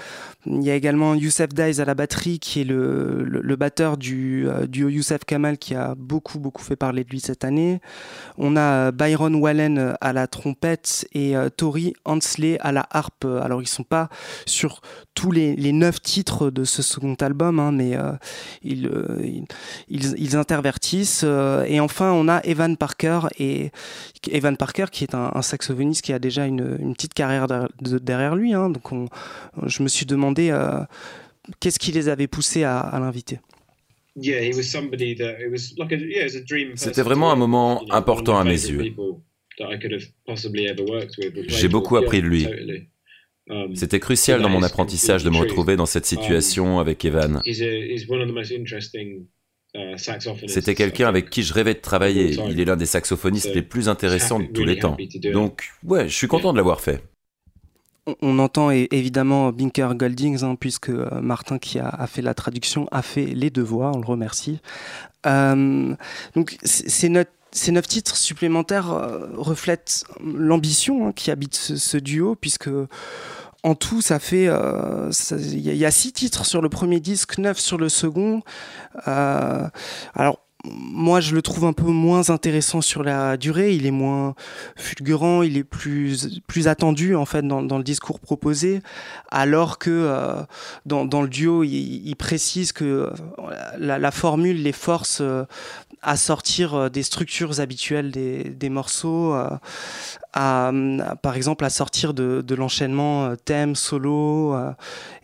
Il y a également Youssef Daiz à la batterie, qui est le, le, batteur du duo Youssef Kamal, qui a beaucoup, beaucoup fait parler de lui cette année. On a Byron Wallen à la trompette et Tori Hansley à la harpe. Alors, ils sont pas sur tous les, les neuf titres de ce second album, hein, mais euh, euh, ils, ils, intervertissent. Euh, et enfin, on a Evan Parker, et Evan Parker qui est un, saxophoniste qui a déjà une, une petite carrière derrière, lui. Hein, donc, on, je me suis demandé qu'est-ce qui les avait poussés à, à l'inviter. C'était vraiment un moment important à mes yeux. J'ai beaucoup appris de lui. Um, C'était crucial dans mon apprentissage de me retrouver dans cette um, situation avec Evan. Uh, C'était quelqu'un avec qui je rêvais de travailler. Il est l'un des saxophonistes les plus intéressants de tous les temps. Donc, ouais, je suis content de l'avoir fait. On entend évidemment Binker Goldings, hein, puisque euh, Martin, qui a, fait la traduction, a fait les deux voix, on le remercie. Euh, donc, c'est notre ces neuf titres supplémentaires euh, reflètent l'ambition hein, qui habite ce, duo, puisque en tout, ça fait. Il euh, y, a six titres sur le premier disque, neuf sur le second. Euh, moi, je le trouve un peu moins intéressant sur la durée. Il est moins fulgurant, il est plus plus attendu en fait dans, dans le discours proposé, alors que dans, dans, le duo, il, il précise que la, la, formule, les forces à sortir euh, des structures habituelles des, des morceaux, euh, à, par exemple à sortir de, de l'enchaînement euh, thème, solo,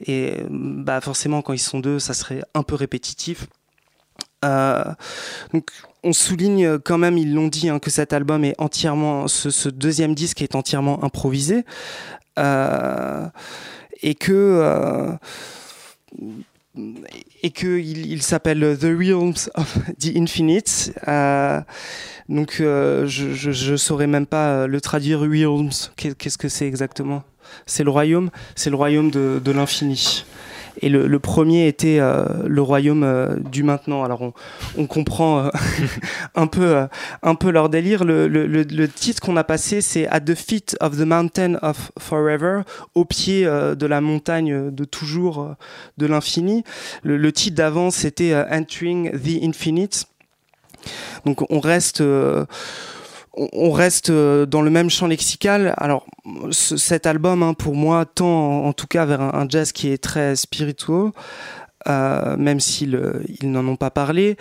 et bah forcément quand ils sont deux, ça serait un peu répétitif. Donc on souligne quand même, ils l'ont dit, hein, que cet album est entièrement, ce, deuxième disque est entièrement improvisé, et que et qu'il il, s'appelle The Realms of the Infinite. Euh, donc euh, je, ne saurais même pas euh, le traduire Realms. Qu'est-ce que c'est exactement? C'est le royaume, c'est le royaume de l'infini. Et le, premier était le royaume du maintenant. Alors on, comprend un peu un peu leur délire. Le, le titre qu'on a passé, c'est At the Feet of the Mountain of Forever, au pied de la montagne de toujours, de l'infini. Le, titre d'avant, c'était Entering the Infinite. Donc on reste on reste euh, dans le même champ lexical. Alors, cet album, hein, pour moi, tend en, tout cas vers un, jazz qui est très spirituel, euh, même s'ils ils n'en ont pas parlé.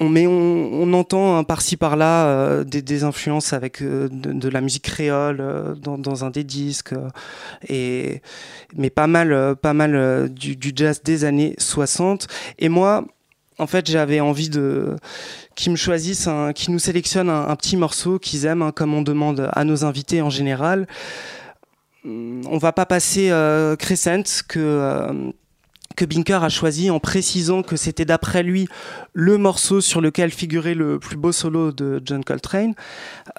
mais on, entend par-ci par-là euh, des, influences avec de, la musique créole dans, un des disques, mais pas mal, pas mal du, du, jazz des années 60. Et moi, en fait, j'avais envie de qu'ils me choisissent, qu'ils nous sélectionnent un, petit morceau qu'ils aiment, hein, comme on demande à nos invités en général. Hum, on va pas passer euh, Crescent que euh, que Binker a choisi en précisant que c'était d'après lui le morceau sur lequel figurait le plus beau solo de John Coltrane.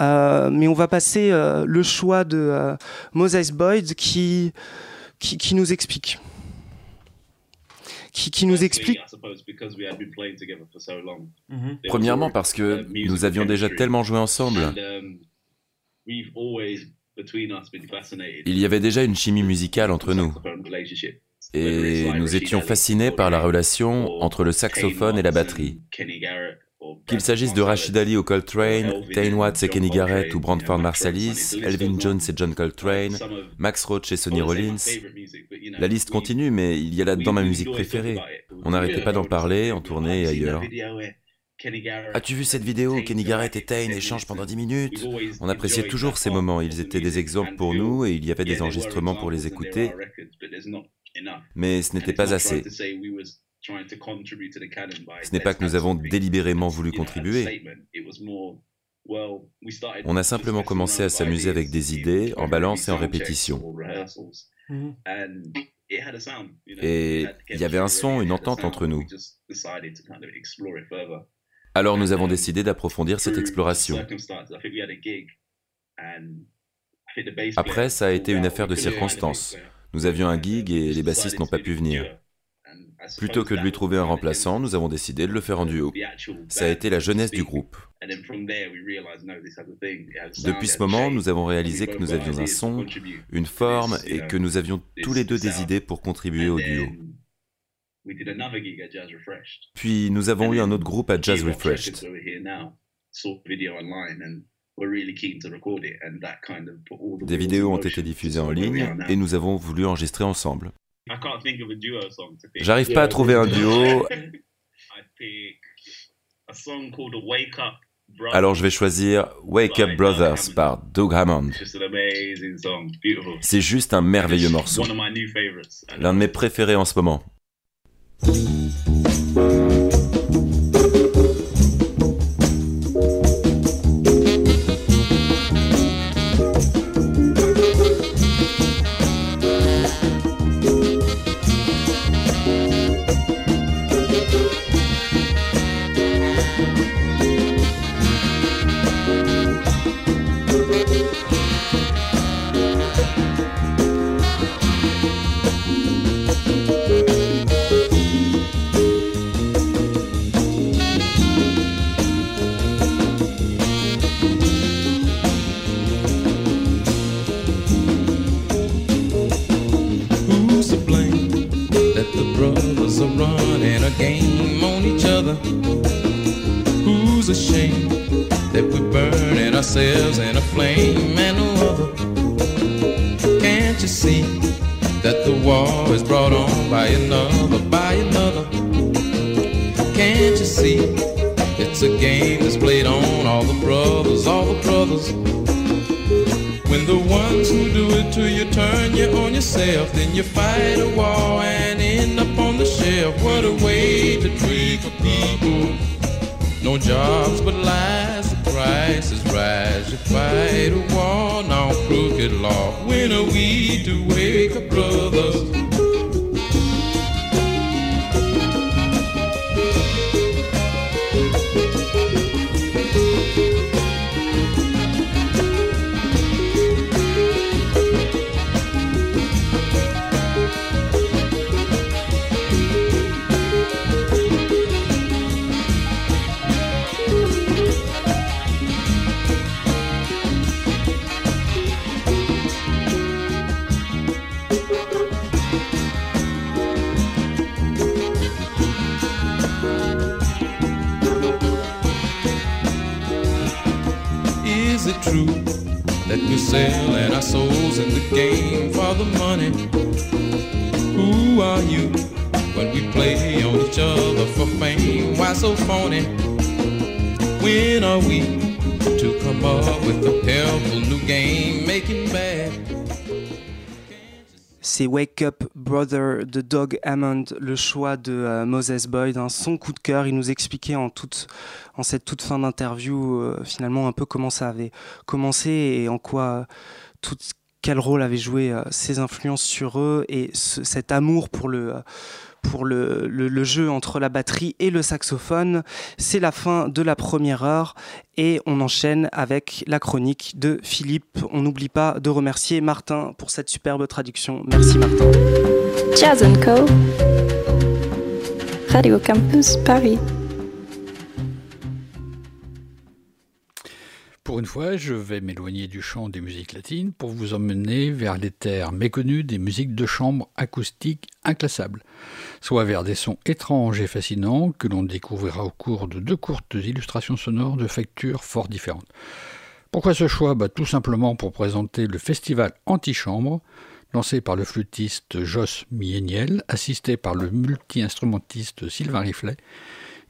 Euh, mais on va passer euh, le choix de Moses Boyd qui, qui nous explique qui, nous explique. Mm-hmm. Premièrement parce que nous avions déjà tellement joué ensemble. Um, Il y avait déjà une chimie musicale entre nous. Et nous étions fascinés par la relation entre le saxophone et la batterie. Qu'il s'agisse de Rachid Ali ou Coltrane, Tane Watts et Kenny Garrett ou Brandford Marsalis, Elvin Jones et John Coltrane, Max Roach et Sonny Rollins. La liste continue, mais il y a là-dedans ma musique préférée. On n'arrêtait pas d'en parler, en tournée et ailleurs. As-tu vu cette vidéo où Kenny Garrett et Tane échangent pendant 10 minutes On appréciait toujours ces moments, ils étaient des exemples pour nous et il y avait des enregistrements pour les écouter. Mais ce n'était pas assez. Ce n'est pas que nous avons délibérément voulu contribuer. On a simplement commencé à s'amuser avec des idées, en balance et en répétition. Mm-hmm. Et il y avait un son, une entente entre nous. Alors nous avons décidé d'approfondir cette exploration. Après, ça a été une affaire de circonstances. Nous avions un gig et les bassistes n'ont pas pu venir. Plutôt que de lui trouver un remplaçant, nous avons décidé de le faire en duo. Ça a été la jeunesse du groupe. Depuis ce moment, nous avons réalisé que nous avions un son, une forme et que nous avions tous les deux des idées pour contribuer au duo. Puis nous avons eu un autre groupe à Jazz Refreshed. Des vidéos ont été diffusées en ligne et nous avons voulu enregistrer ensemble. J'arrive pas à trouver un duo. Alors je vais choisir Wake Up Brothers par Doug Hammond. C'est juste un merveilleux morceau. L'un de mes préférés en ce moment. a game on each other. Who's ashamed that we're burning ourselves in a flame and no other? Can't you see that the war is brought on by another, by another? Can't you see it's a game that's played on all the brothers, all the brothers? When the ones who do it to you turn you on yourself, then you fight a war and end up on the shelf. What a way to treat the people. No jobs but lies, the prices rise. You fight a war, now crooked law. When are we to wake up, brothers? Selling our souls in the game for the money. Who are you when we play on each other for fame? Why so phony? When are we to come up with a powerful new game making bad? c'est Wake Up Brother de Doug Hammond, le choix de euh, Moses Boyd, un son coup de cœur. Il nous expliquait en, toute, en cette toute fin d'interview euh, finalement un peu comment ça avait commencé et en quoi tout, quel rôle avait joué ses influences sur eux et cet amour pour le pour le, jeu entre la batterie et le saxophone. C'est la fin de la première heure et on enchaîne avec la chronique de Philippe. On n'oublie pas de remercier Martin pour cette superbe traduction. Merci Martin. Jazz Co. Radio Campus Paris. Pour une fois, je vais m'éloigner du chant des musiques latines pour vous emmener vers les terres méconnues des musiques de chambre acoustiques inclassables, soit vers des sons étranges et fascinants que l'on découvrira au cours de deux courtes illustrations sonores de factures fort différentes. Pourquoi ce choix? Bah, Tout simplement pour présenter le festival Antichambre, lancé par le flûtiste Joss Mieniel, assisté par le multi-instrumentiste Sylvain Riflet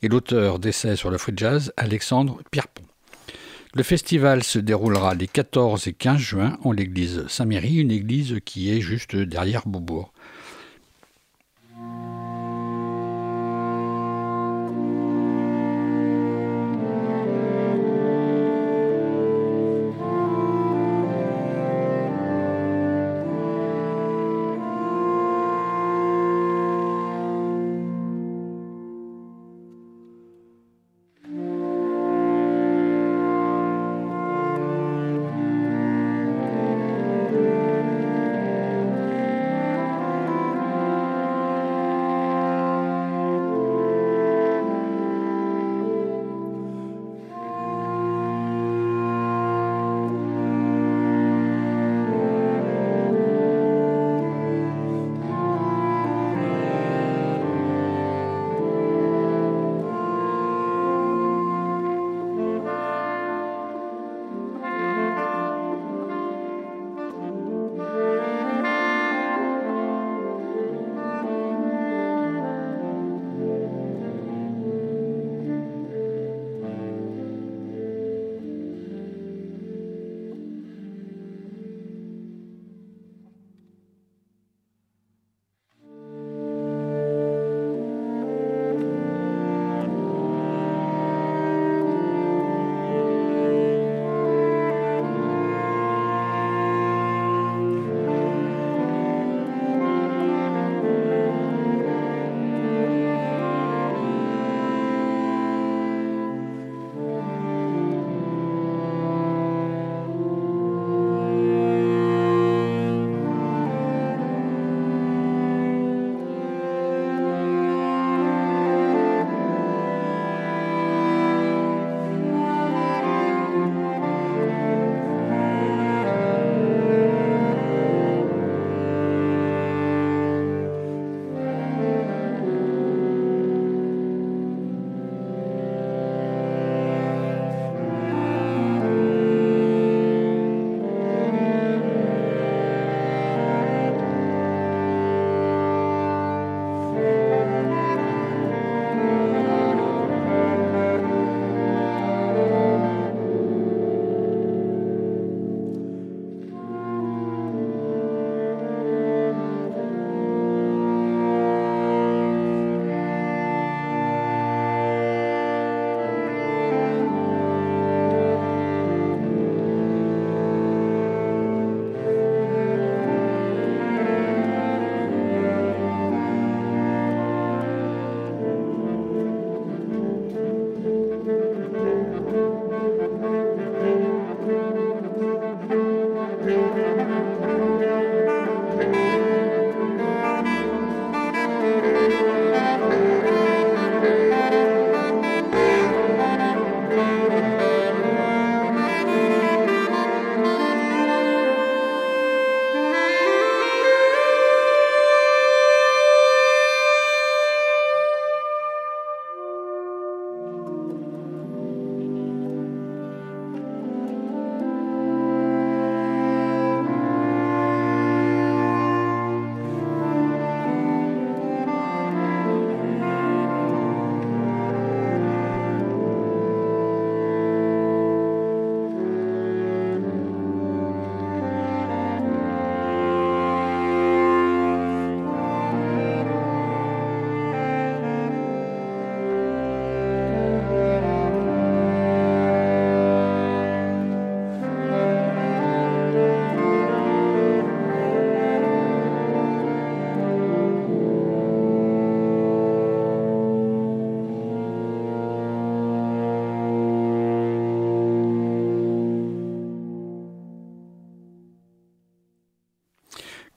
et l'auteur d'essais sur le free jazz Alexandre Pierpont. Le festival se déroulera les 14 et 15 juin en l'église Saint-Méry, une église qui est juste derrière Beaubourg.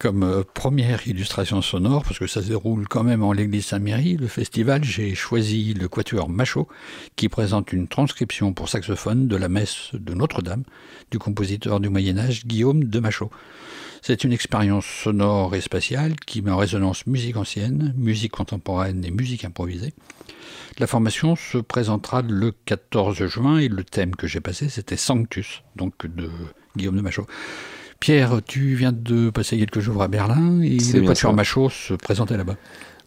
Comme euh, première illustration sonore, parce que ça se déroule quand même en l'église Saint-Méry, le festival, j'ai choisi le quatuor Machaut, qui présente une transcription pour saxophone de la messe de Notre-Dame du compositeur du Moyen-Âge Guillaume de Machaut. C'est une expérience sonore et spatiale qui met en résonance musique ancienne, musique contemporaine et musique improvisée. La formation se présentera le 14 juin et le thème que j'ai passé c'était Sanctus, donc de Guillaume de Machaut. Pierre, tu viens de passer quelques jours à Berlin et le Quatuor Machaut se présentait là-bas.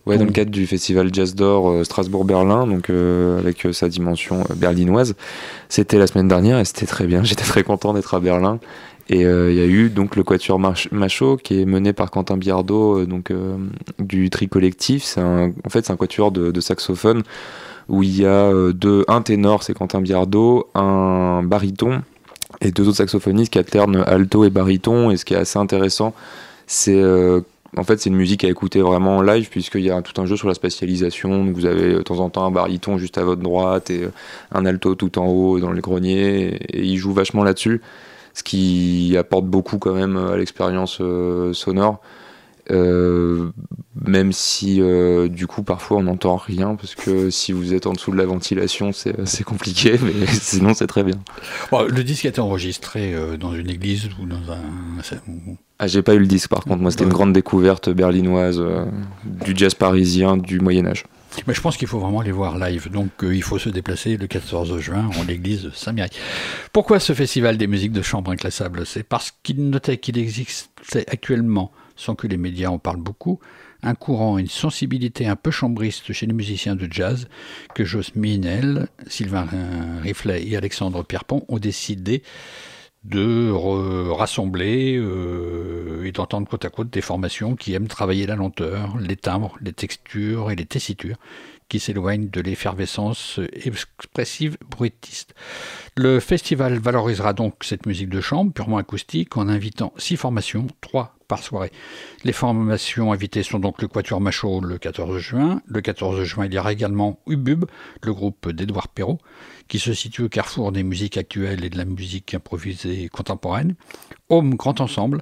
Ouais, dans le cadre du festival Jazz d'Or euh, Strasbourg-Berlin, donc euh, avec euh, sa dimension berlinoise. C'était la semaine dernière et c'était très bien. J'étais très content d'être à Berlin. Et il y a eu donc le Quatuor Machaut qui est mené par Quentin Biardo, donc du Tri Collectif. C'est en fait c'est un quatuor de, de saxophone où il y a deux, un ténor, c'est Quentin Biardo, un baryton et deux autres saxophonistes qui alternent alto et baryton. Et ce qui est assez intéressant, c'est euh, en fait c'est une musique à écouter vraiment en live puisqu'il y a tout un jeu sur la spatialisation. vous avez de temps en temps un baryton juste à votre droite et euh, un alto tout en haut dans les greniers. Et, ils jouent vachement là-dessus, ce qui apporte beaucoup quand même à l'expérience euh, sonore. Euh, même si euh, du coup parfois on n'entend rien parce que si vous êtes en dessous de la ventilation c'est compliqué mais sinon c'est très bien. le disque a été enregistré euh, dans une église ou dans un... Ah j'ai pas eu le disque par contre moi c'était une grande découverte berlinoise du jazz parisien du Moyen Âge. Mais je pense qu'il faut vraiment les voir live. Donc il faut se déplacer le 14 juin en l'église Saint-Mireille. Pourquoi ce festival des musiques de chambre inclassables C'est parce qu'il notait qu'il existait actuellement sans que les médias en parlent beaucoup, un courant et une sensibilité un peu chambriste chez les musiciens de jazz que Joss Minel, Sylvain Riflet et Alexandre Pierpont ont décidé de rassembler euh, et d'entendre côte à côte des formations qui aiment travailler la lenteur, les timbres, les textures et les tessitures, qui s'éloignent de l'effervescence expressive bruitiste. Le festival valorisera donc cette musique de chambre purement acoustique en invitant six formations, trois par soirée. Les formations invitées sont donc le Quatuor Machaut le 14 juin. Le 14 juin, il y aura également Ubub, le groupe d'Edouard Perrault, qui se situe au carrefour des musiques actuelles et de la musique improvisée contemporaine. Home Grand Ensemble,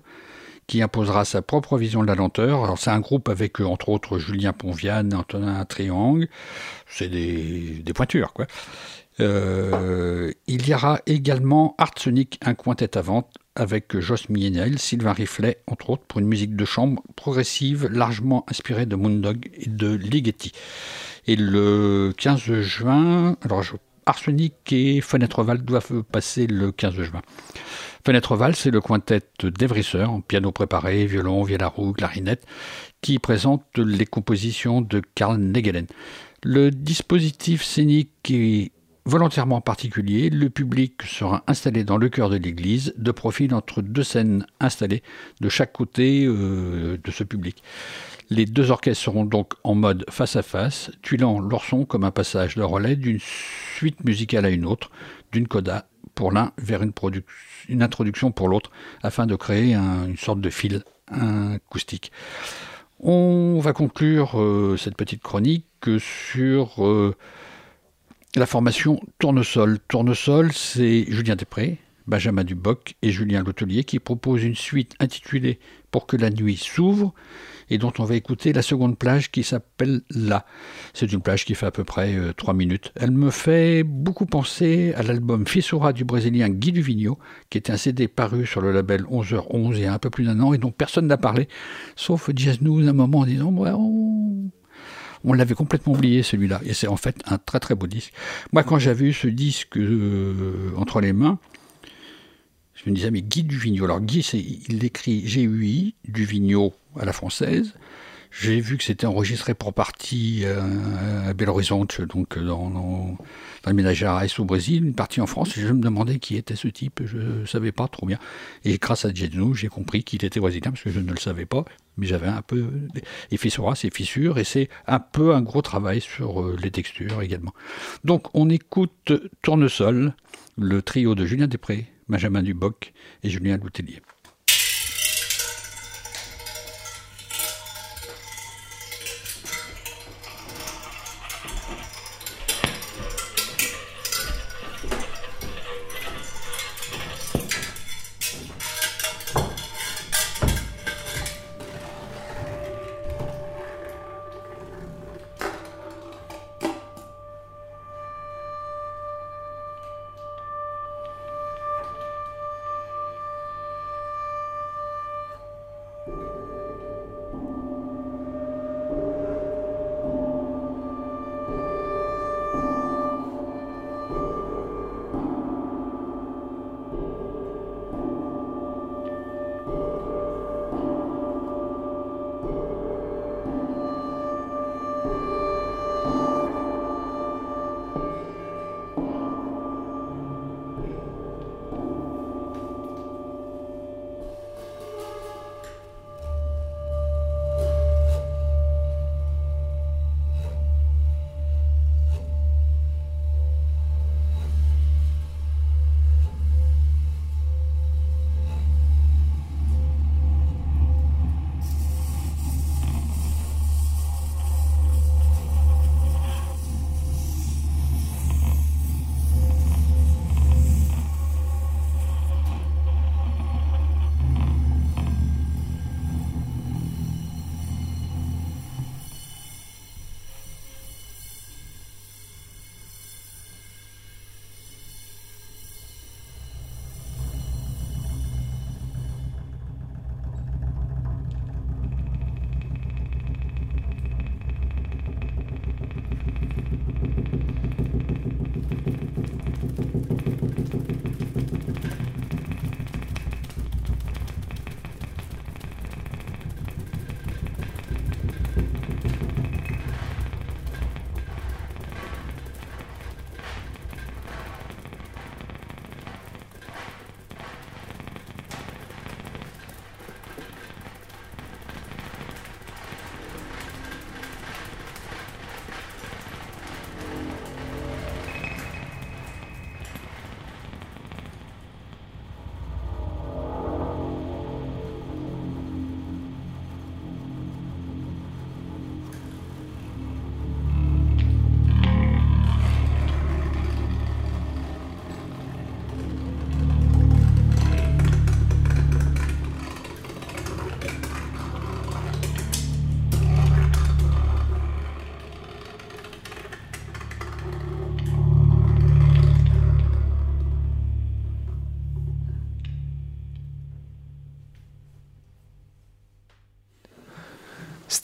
qui imposera sa propre vision de la lenteur. C'est un groupe avec entre autres Julien Ponviane, Antonin Triangle, c'est des, des pointures quoi. Euh, il y aura également Art Sonic, un quintet à vente avec Joss Mienel, Sylvain Riflet, entre autres, pour une musique de chambre progressive largement inspirée de Moondog et de Ligeti. Et le 15 juin, alors Arsenic et Fenêtre Val doivent passer le 15 juin. Fenêtre Val, c'est le quintet d'Evrisseur, piano préparé, violon, roue, clarinette, qui présente les compositions de Karl Negelen. Le dispositif scénique est volontairement particulier, le public sera installé dans le cœur de l'église, de profil entre deux scènes installées de chaque côté euh, de ce public. Les deux orchestres seront donc en mode face à face, tuilant leur son comme un passage de relais d'une suite musicale à une autre, d'une coda pour l'un vers une, introduction pour l'autre, afin de créer une sorte de fil acoustique. On va conclure euh, cette petite chronique sur euh, la formation Tournesol. Tournesol, c'est Julien Després, Benjamin Duboc et Julien Lotelier qui proposent une suite intitulée Pour que la nuit s'ouvre et dont on va écouter la seconde plage qui s'appelle La. C'est une plage qui fait à peu près euh, trois minutes. Elle me fait beaucoup penser à l'album Fissura du Brésilien Guy Duvigno, qui était un CD paru sur le label 11h11 il y a un peu plus d'un an et dont personne n'a parlé, sauf Jazz News un moment en disant l'avait complètement oublié celui-là. Et c'est en fait un très très beau disque. Moi, quand j'avais eu ce disque euh, entre les mains, je me disais, mais Guy Duvigneau. Alors, Guy, il écrit G-U-I, Duvigneau à la française. J'ai vu que c'était enregistré pour partie euh, à Belo Horizonte, donc dans, dans, dans le ménagère au Brésil, une partie en France. Et je me demandais qui était ce type, je ne savais pas trop bien. Et grâce à Jednou, j'ai compris qu'il était brésilien, parce que je ne le savais pas. Mais j'avais un peu. Et Fissura, c'est fissure, et c'est un peu un gros travail sur euh, les textures également. Donc, on écoute Tournesol, le trio de Julien Després, Benjamin Duboc et Julien Loutellier.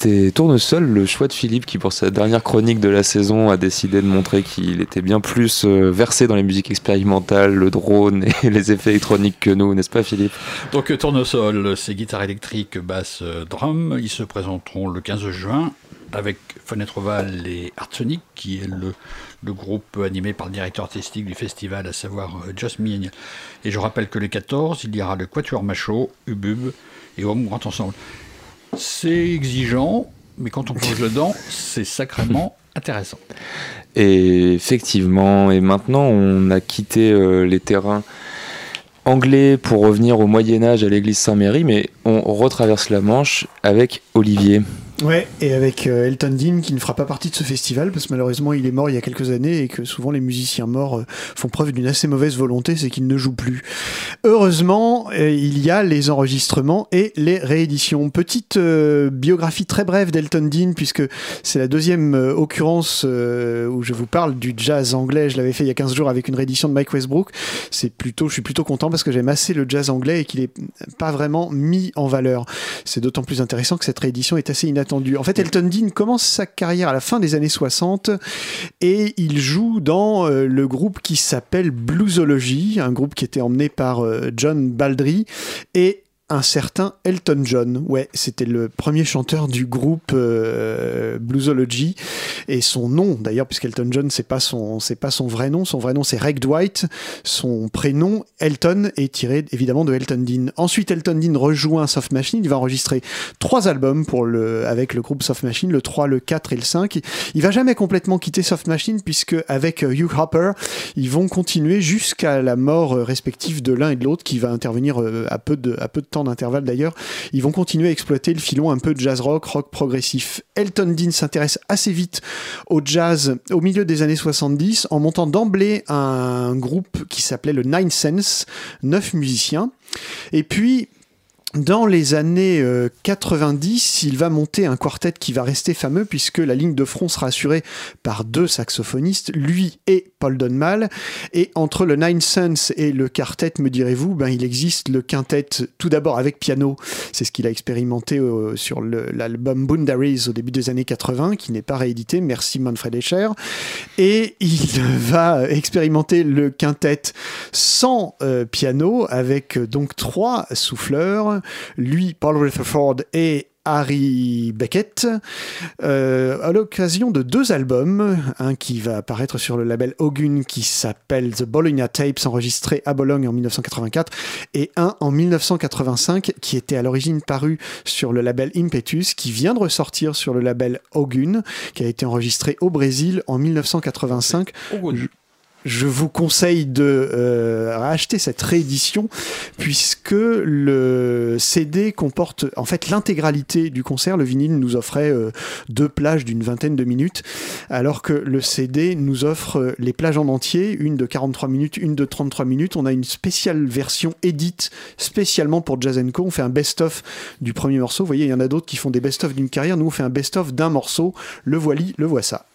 C'était Tournesol, le choix de Philippe, qui pour sa dernière chronique de la saison a décidé de montrer qu'il était bien plus euh, versé dans les musiques expérimentales, le drone et les effets électroniques que nous, n'est-ce pas Philippe? Donc Tournesol, c'est guitare électrique, basse, drum. Ils se présenteront le 15 juin avec Fenêtre Oval et Artsonic, qui est le, groupe animé par le directeur artistique du festival, à savoir Just Me. Et je rappelle que le 14, il y aura le Quatuor Macho, Ubub et Homme Grand Ensemble. C'est exigeant, mais quand on plonge dedans, c'est sacrément intéressant. Et effectivement, et maintenant on a quitté euh, les terrains anglais pour revenir au Moyen Âge à l'église Saint-Méry, mais on retraverse la Manche avec Olivier. Ouais, et avec euh, Elton Dean qui ne fera pas partie de ce festival parce que malheureusement il est mort il y a quelques années et que souvent les musiciens morts euh, font preuve d'une assez mauvaise volonté, c'est qu'ils ne jouent plus. Heureusement, euh, il y a les enregistrements et les rééditions. Petite biographie très brève d'Elton Dean puisque c'est la deuxième occurrence où je vous parle du jazz anglais. Je l'avais fait il y a 15 jours avec une réédition de Mike Westbrook. C'est plutôt, je suis plutôt content parce que j'aime assez le jazz anglais et qu'il est pas vraiment mis en valeur. C'est d'autant plus intéressant que cette réédition est assez inattendue en fait, Elton Dean commence sa carrière à la fin des années 60 et il joue dans euh, le groupe qui s'appelle Bluesology, un groupe qui était emmené par euh, John Baldry et un certain Elton John. Ouais, c'était le premier chanteur du groupe euh, Bluesology et son nom d'ailleurs puisqu'Elton John c'est pas son pas son vrai nom, son vrai nom c'est Reg Dwight, son prénom Elton est tiré évidemment de Elton Dean. Ensuite Elton Dean rejoint Soft Machine, il va enregistrer trois albums pour le avec le groupe Soft Machine, le 3, le 4 et le 5. Il va jamais complètement quitter Soft Machine puisque avec euh, Hugh Hopper, ils vont continuer jusqu'à la mort euh, respective de l'un et de l'autre qui va intervenir à peu de temps d'intervalle d'ailleurs, ils vont continuer à exploiter le filon un peu jazz rock, rock progressif. Elton Dean s'intéresse assez vite au jazz au milieu des années 70 en montant d'emblée un groupe qui s'appelait le Nine Sense, neuf musiciens. Et puis, dans les années 90, euh, il va monter un quartet qui va rester fameux puisque la ligne de front sera assurée par deux saxophonistes, lui et Paul Donmal. Et entre le Nine Sons et le quartet, me direz-vous, ben, il existe le quintet tout d'abord avec piano. C'est ce qu'il a expérimenté euh, sur l'album Boundaries au début des années 80, qui n'est pas réédité. Merci Manfred Escher. Et il va expérimenter le quintet sans euh, piano avec donc trois souffleurs lui, Paul Rutherford et Harry Beckett, euh, à l'occasion de deux albums, un qui va apparaître sur le label Ogun qui s'appelle The Bologna Tapes, enregistré à Bologne en 1984, et un en 1985 qui était à l'origine paru sur le label Impetus, qui vient de ressortir sur le label Ogun, qui a été enregistré au Brésil en 1985 je vous conseille de euh, racheter cette réédition puisque le CD comporte en fait l'intégralité du concert. Le vinyle nous offrait euh, deux plages d'une vingtaine de minutes, alors que le CD nous offre euh, les plages en entier, une de 43 minutes, une de 33 minutes. On a une spéciale version édite spécialement pour Jazz Co. On fait un best-of du premier morceau. Vous voyez, il y en a d'autres qui font des best-of d'une carrière. Nous, on fait un best-of d'un morceau. Le voili, le voit ça.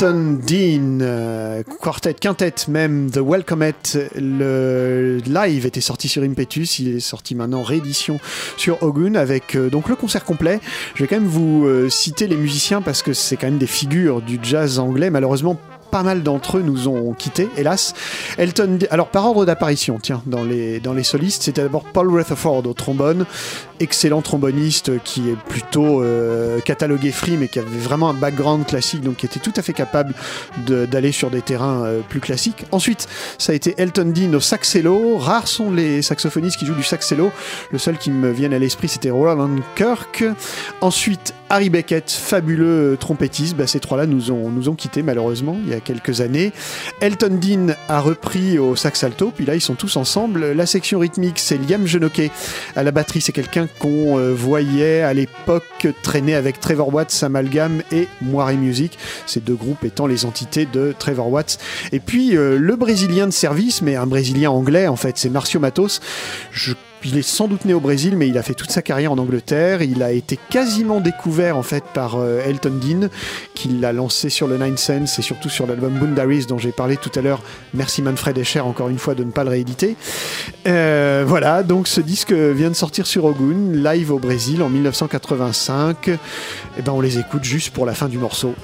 Elton Dean, euh, quartet, quintette même, The Welcomette. Le live était sorti sur Impetus, il est sorti maintenant réédition sur Ogun avec euh, donc le concert complet. Je vais quand même vous euh, citer les musiciens parce que c'est quand même des figures du jazz anglais. Malheureusement, pas mal d'entre eux nous ont quittés, hélas. Elton, alors par ordre d'apparition, tiens, dans les, solistes, c'était d'abord Paul Rutherford au trombone, excellent tromboniste qui est plutôt euh, catalogué free, mais qui avait vraiment un background classique, donc qui était tout à fait capable d'aller sur des terrains euh, plus classiques. Ensuite, ça a été Elton Dean au saxello. Rares sont les saxophonistes qui jouent du saxello. Le seul qui me vient à l'esprit, c'était Roland Kirk. Ensuite, Harry Beckett, fabuleux trompettiste. Bah, ces trois-là nous ont, nous ont quittés malheureusement il y a quelques années. Elton Dean a repris au sax alto, puis là ils sont tous ensemble. La section rythmique, c'est Liam Genoquet. À la batterie, c'est quelqu'un qu'on euh, voyait à l'époque traîner avec Trevor Watts, Amalgam et Moiré Music. Ces deux groupes étant les entités de Trevor Watts. Et puis euh, le Brésilien de service, mais un Brésilien anglais en fait, c'est Marcio Matos. Il est sans doute né au Brésil, mais il a fait toute sa carrière en Angleterre. Il a été quasiment découvert en fait par euh, Elton Dean, qui l'a lancé sur le Nine Sense et surtout sur l'album Boundaries dont j'ai parlé tout à l'heure. Merci Manfred Escher encore une fois de ne pas le rééditer. Euh, voilà, donc ce disque vient de sortir sur Ogun, live au Brésil en 1985. Et eh ben on les écoute juste pour la fin du morceau.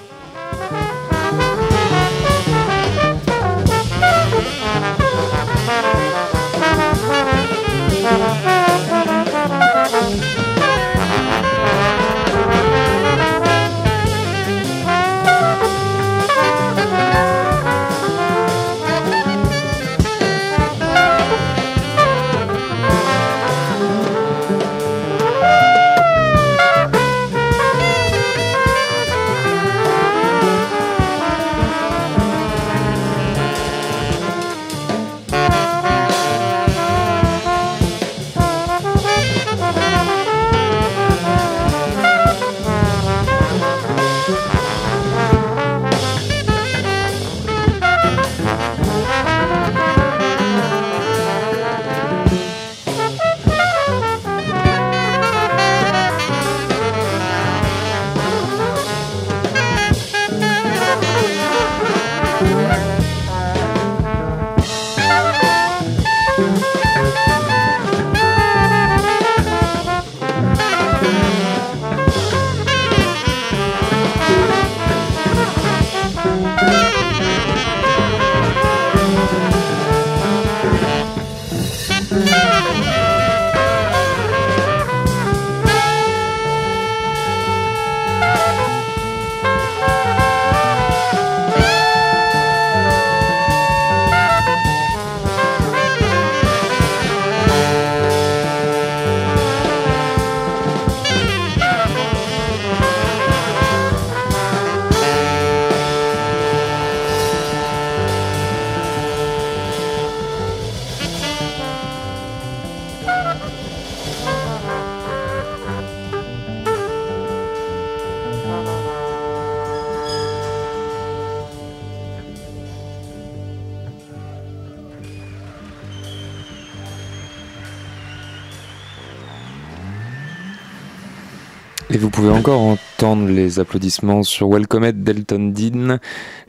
Encore entendre les applaudissements sur Welcome Delton Dean,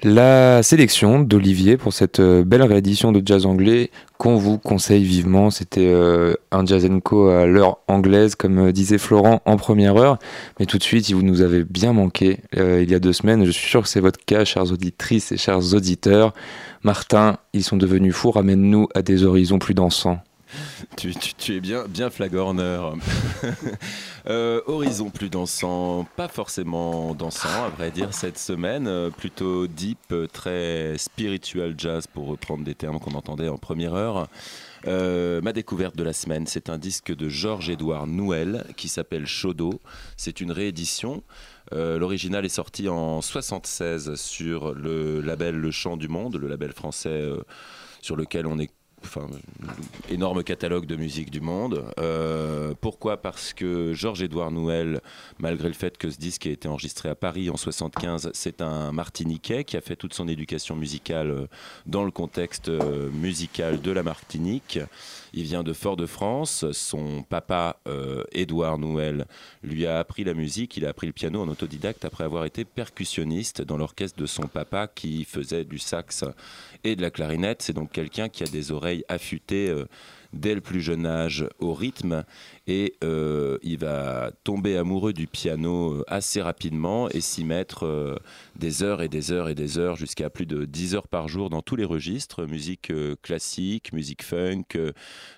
la sélection d'Olivier pour cette euh, belle réédition de jazz anglais qu'on vous conseille vivement. C'était euh, un jazz co à l'heure anglaise, comme euh, disait Florent en première heure. Mais tout de suite, vous nous avez bien manqué il y a deux semaines. Je suis sûr que c'est votre cas, chères auditrices et chers auditeurs. Martin, ils sont devenus fous. Ramène-nous à des horizons plus dansants. Tu, es bien, bien flagorneur. Euh, horizon plus dansant, pas forcément dansant, à vrai dire, cette semaine. Euh, plutôt deep, euh, très spiritual jazz, pour reprendre des termes qu'on entendait en première heure. ma découverte de la semaine, c'est un disque de Georges-Édouard Nouel qui s'appelle Chaudot. C'est une réédition. L'original est sorti en 76 sur le label Le Chant du Monde, le label français sur lequel on est enfin, énorme catalogue de musique du monde. Euh, pourquoi Parce que Georges-Édouard Nouel, malgré le fait que ce disque ait été enregistré à Paris en 75, c'est un Martiniquais qui a fait toute son éducation musicale euh, dans le contexte euh, musical de la Martinique. Il vient de Fort-de-France. Son papa, Édouard Nouel, lui a appris la musique. Il a appris le piano en autodidacte après avoir été percussionniste dans l'orchestre de son papa qui faisait du sax et de la clarinette. C'est donc quelqu'un qui a des oreilles affûtées euh, dès le plus jeune âge au rythme et euh, il va tomber amoureux du piano euh, assez rapidement et s'y mettre euh, des heures et des heures et des heures jusqu'à plus de 10 heures par jour dans tous les registres, musique classique, musique funk,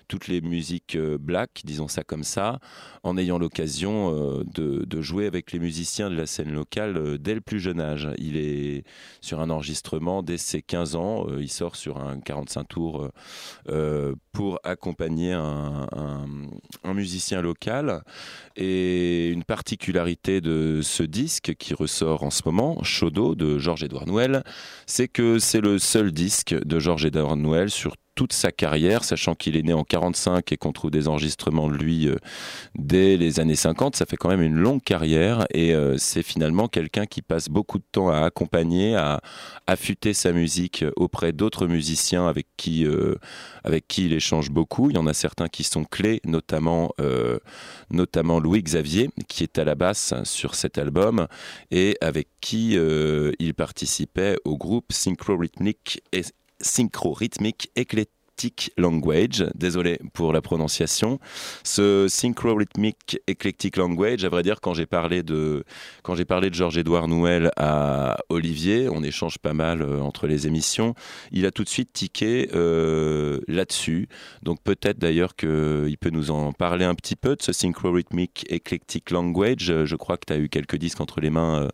toutes les musiques black, disons ça comme ça, en ayant l'occasion de, jouer avec les musiciens de la scène locale dès le plus jeune âge. Il est sur un enregistrement dès ses 15 ans, il sort sur un 45 tours pour accompagner un musicien local. Et une particularité de ce disque qui ressort en ce moment, Chaudot de Georges-Édouard Nouel, c'est que c'est le seul disque de Georges-Édouard Nouel sur toute sa carrière, sachant qu'il est né en 45 et qu'on trouve des enregistrements de lui euh, dès les années 50. Ça fait quand même une longue carrière et euh, c'est finalement quelqu'un qui passe beaucoup de temps à accompagner, à affûter sa musique auprès d'autres musiciens avec qui, euh, avec qui il échange beaucoup. Il y en a certains qui sont clés, notamment, notamment Louis Xavier, qui est à la basse sur cet album et avec qui il participait au groupe Synchro Rhythmic synchro-rythmique Eclectic Language, désolé pour la prononciation. Ce synchro-rythmique Eclectic Language, à vrai dire, quand j'ai parlé de, quand j'ai parlé de Georges-Édouard Nouel à Olivier, on échange pas mal euh, entre les émissions, il a tout de suite tiqué euh, là-dessus. Donc peut-être d'ailleurs qu'il peut nous en parler un petit peu de ce synchro-rythmique Eclectic Language. Je crois que tu as eu quelques disques entre les mains euh,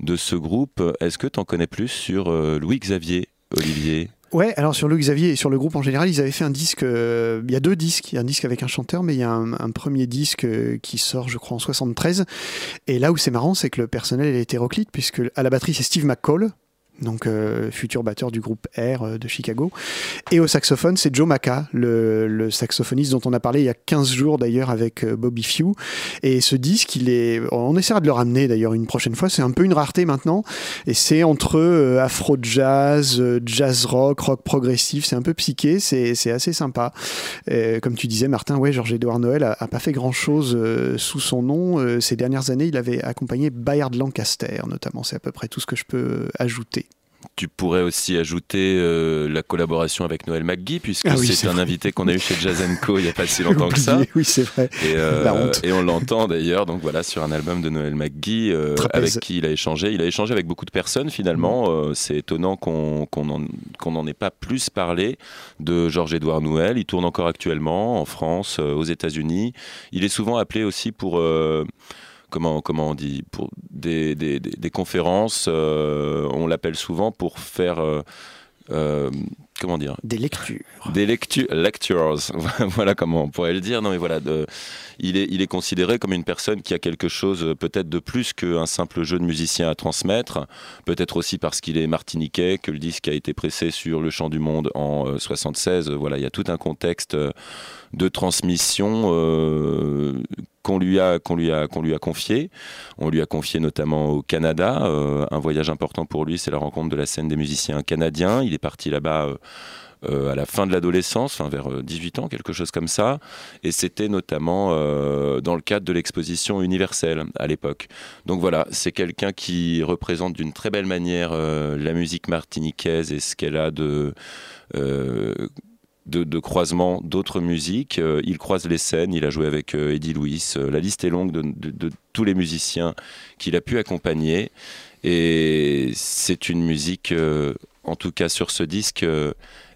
de ce groupe. Est-ce que tu en connais plus sur Louis Xavier, Olivier? Ouais, alors sur Louis Xavier et sur le groupe en général, ils avaient fait un disque. Euh, il y a deux disques. Il y a un disque avec un chanteur, mais il y a un, premier disque euh, qui sort, je crois, en 73. Et là où c'est marrant, c'est que le personnel est hétéroclite, puisque à la batterie, c'est Steve McCall, donc euh, futur batteur du groupe R euh, de Chicago. Et au saxophone, c'est Joe Maca, le, saxophoniste dont on a parlé il y a 15 jours d'ailleurs avec euh, Bobby Few. Et ce disque, il est, on essaiera de le ramener d'ailleurs une prochaine fois, c'est un peu une rareté maintenant. Et c'est entre afro-jazz, jazz rock, rock progressif, c'est un peu psyché, c'est assez sympa. comme tu disais, Martin, ouais, Georges-Édouard Noël a, a, pas fait grand-chose sous son nom. ces dernières années, il avait accompagné Bayard Lancaster notamment, c'est à peu près tout ce que je peux ajouter. Tu pourrais aussi ajouter euh, la collaboration avec Noël McGee, puisque ah c'est un invité qu'on a eu chez Jazz Co il n'y a pas si longtemps que ça. Oui, c'est vrai. Et, euh, et on l'entend d'ailleurs, donc voilà, sur un album de Noël McGee, euh, avec qui il a échangé. Il a échangé avec beaucoup de personnes finalement. Mm. c'est étonnant qu'on n'en ait pas plus parlé de Georges-Édouard Noël. Il tourne encore actuellement en France, aux États-Unis. Il est souvent appelé aussi pour comment, comment on dit, pour des, des, des conférences, euh, on l'appelle souvent pour faire... Euh, euh, comment dire Des lectures. Des lectures, lectures, voilà comment on pourrait le dire. Non, mais voilà, de, il, est, il est considéré comme une personne qui a quelque chose peut-être de plus qu'un simple jeu de musicien à transmettre. Peut-être aussi parce qu'il est martiniquais, que le disque a été pressé sur le Chant du Monde en 76. Voilà, il y a tout un contexte de transmission qu'on lui a qu'on lui a qu'on lui a confié. On lui a confié notamment au Canada. Euh, un voyage important pour lui, c'est la rencontre de la scène des musiciens canadiens. Il est parti là-bas. Euh, euh, à la fin de l'adolescence, vers 18 ans, quelque chose comme ça. Et c'était notamment dans le cadre de l'exposition universelle à l'époque. Donc voilà, c'est quelqu'un qui représente d'une très belle manière la musique martiniquaise et ce qu'elle a de de, croisement d'autres musiques. Euh, il croise les scènes, il a joué avec euh, Eddie Louis. Euh, la liste est longue de, tous les musiciens qu'il a pu accompagner. Et c'est une musique, en tout cas sur ce disque,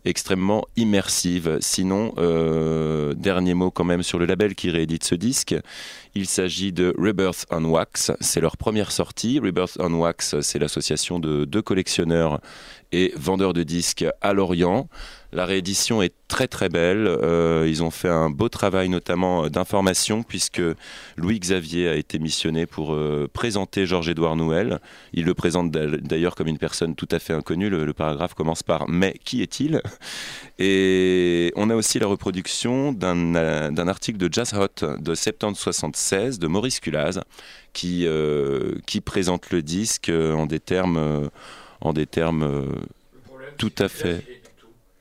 extrêmement immersive. Sinon, dernier mot quand même sur le label qui réédite ce disque. Il s'agit de Rebirth on Wax. C'est leur première sortie. Rebirth on Wax, c'est l'association de deux collectionneurs et vendeurs de disques à Lorient. La réédition est très très belle. Euh, ils ont fait un beau travail notamment d'information puisque Louis Xavier a été missionné pour euh, présenter Georges-Édouard Nouel. Il le présente d'ailleurs comme une personne tout à fait inconnue. Le, paragraphe commence par Mais qui est-il? Et on a aussi la reproduction d'un article de Jazz Hot de septembre 76 de Maurice Culaz qui, euh, qui présente le disque en des termes, en des termes tout à fait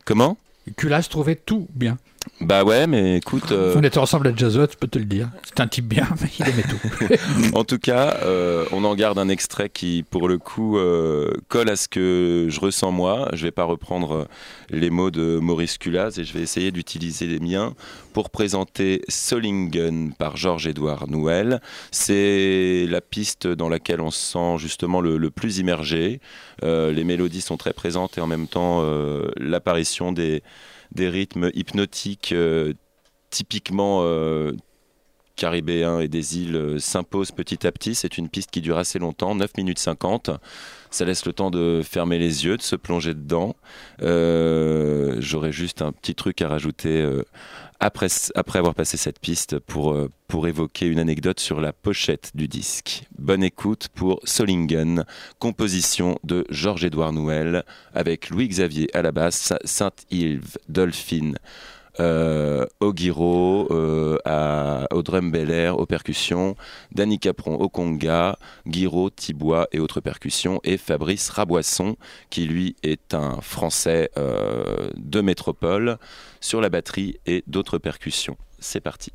Comment? Culas trouvait tout bien. Bah ouais, mais écoute. Euh, on était ensemble à Jazzot, je peux te le dire. C'est un type bien, mais il aimait tout. en tout cas, euh, on en garde un extrait qui, pour le coup, euh, colle à ce que je ressens moi. Je vais pas reprendre les mots de Maurice Culas et je vais essayer d'utiliser les miens pour présenter Solingen par Georges-Édouard Nouel. C'est la piste dans laquelle on se sent justement le, le plus immergé. les mélodies sont très présentes et en même temps, l'apparition des des rythmes hypnotiques euh, typiquement euh, caribéens et des îles euh, s'imposent petit à petit. C'est une piste qui dure assez longtemps, 9 minutes 50. Ça laisse le temps de fermer les yeux, de se plonger dedans. J'aurais juste un petit truc à rajouter après, avoir passé cette piste pour, pour évoquer une anecdote sur la pochette du disque. Bonne écoute pour Solingen, composition de Georges-Édouard Nouel, avec Louis-Xavier à la basse, Saint-Yves, Dolphine, euh, au guiro, euh, au drum bel air, aux percussions, Danny Capron au conga, Guiro, Tibois et autres percussions, et Fabrice Raboisson, qui lui est un Français euh, de métropole, sur la batterie et d'autres percussions. C'est parti.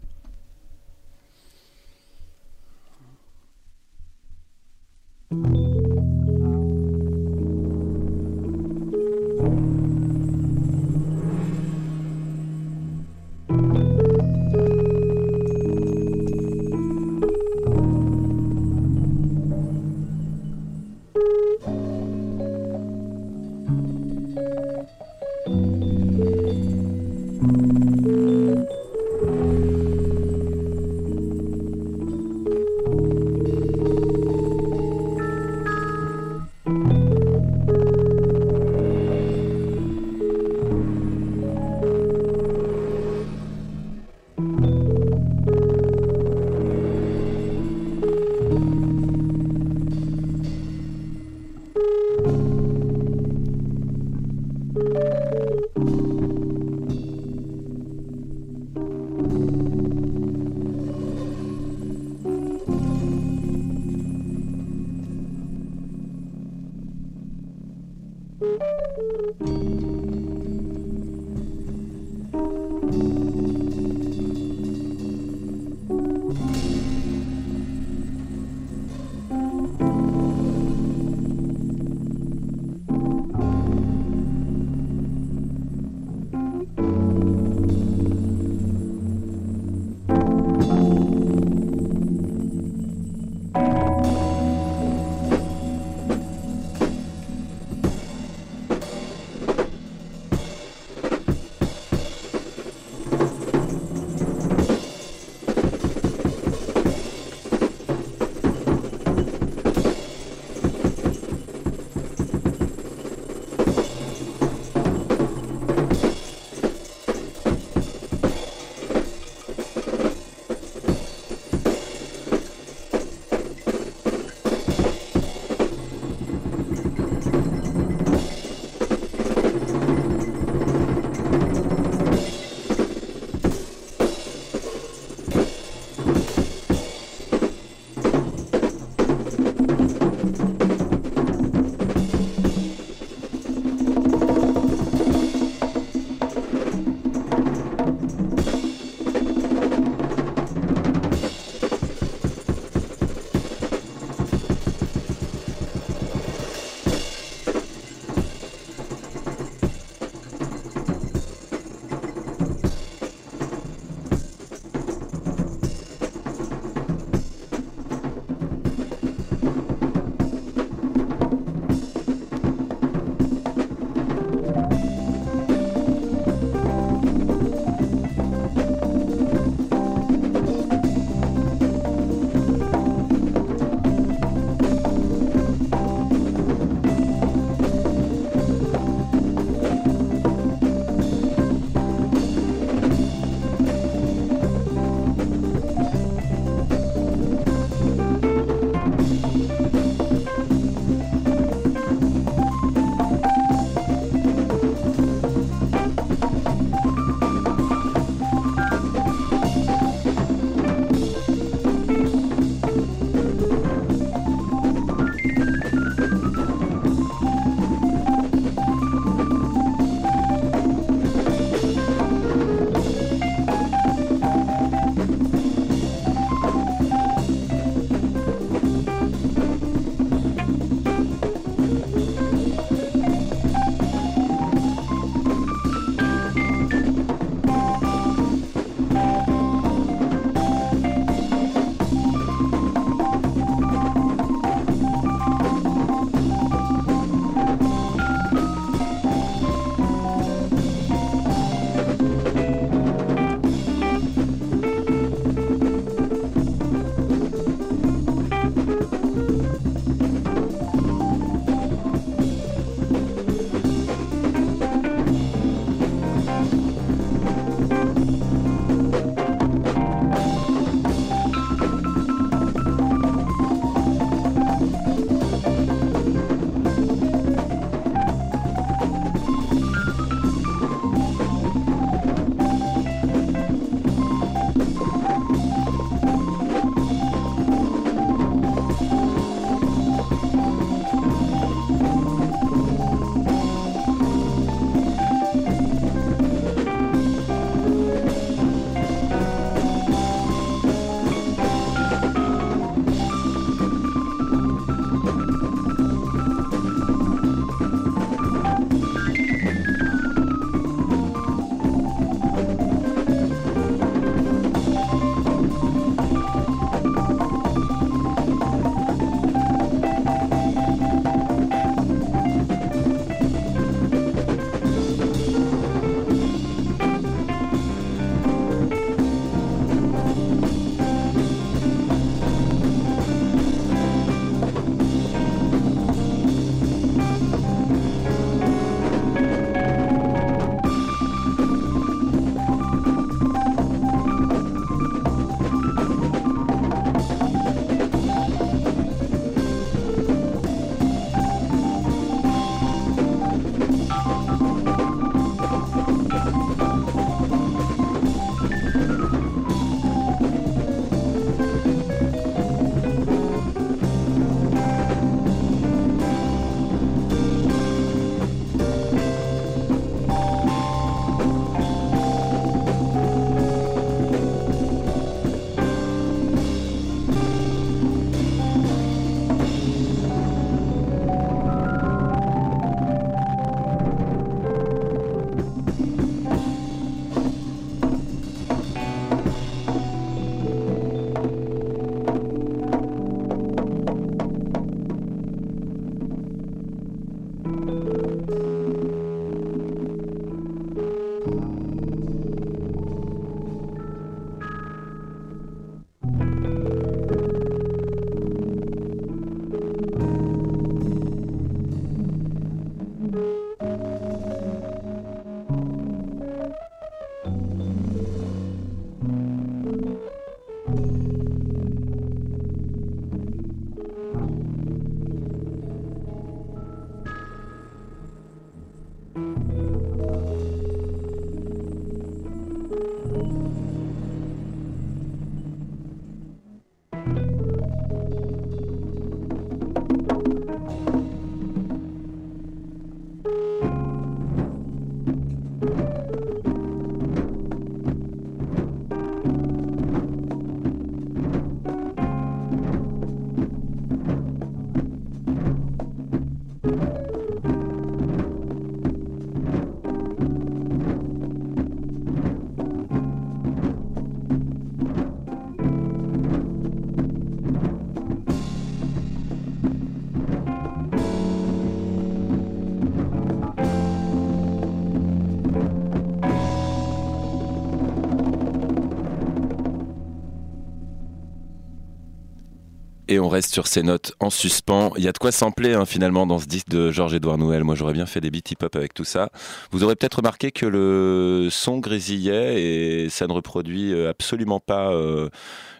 On reste sur ces notes en suspens. Il y a de quoi sampler hein, finalement dans ce disque de Georges-Édouard Noël. Moi j'aurais bien fait des beats hip-hop avec tout ça. Vous aurez peut-être remarqué que le son grésillait et ça ne reproduit euh, absolument pas euh,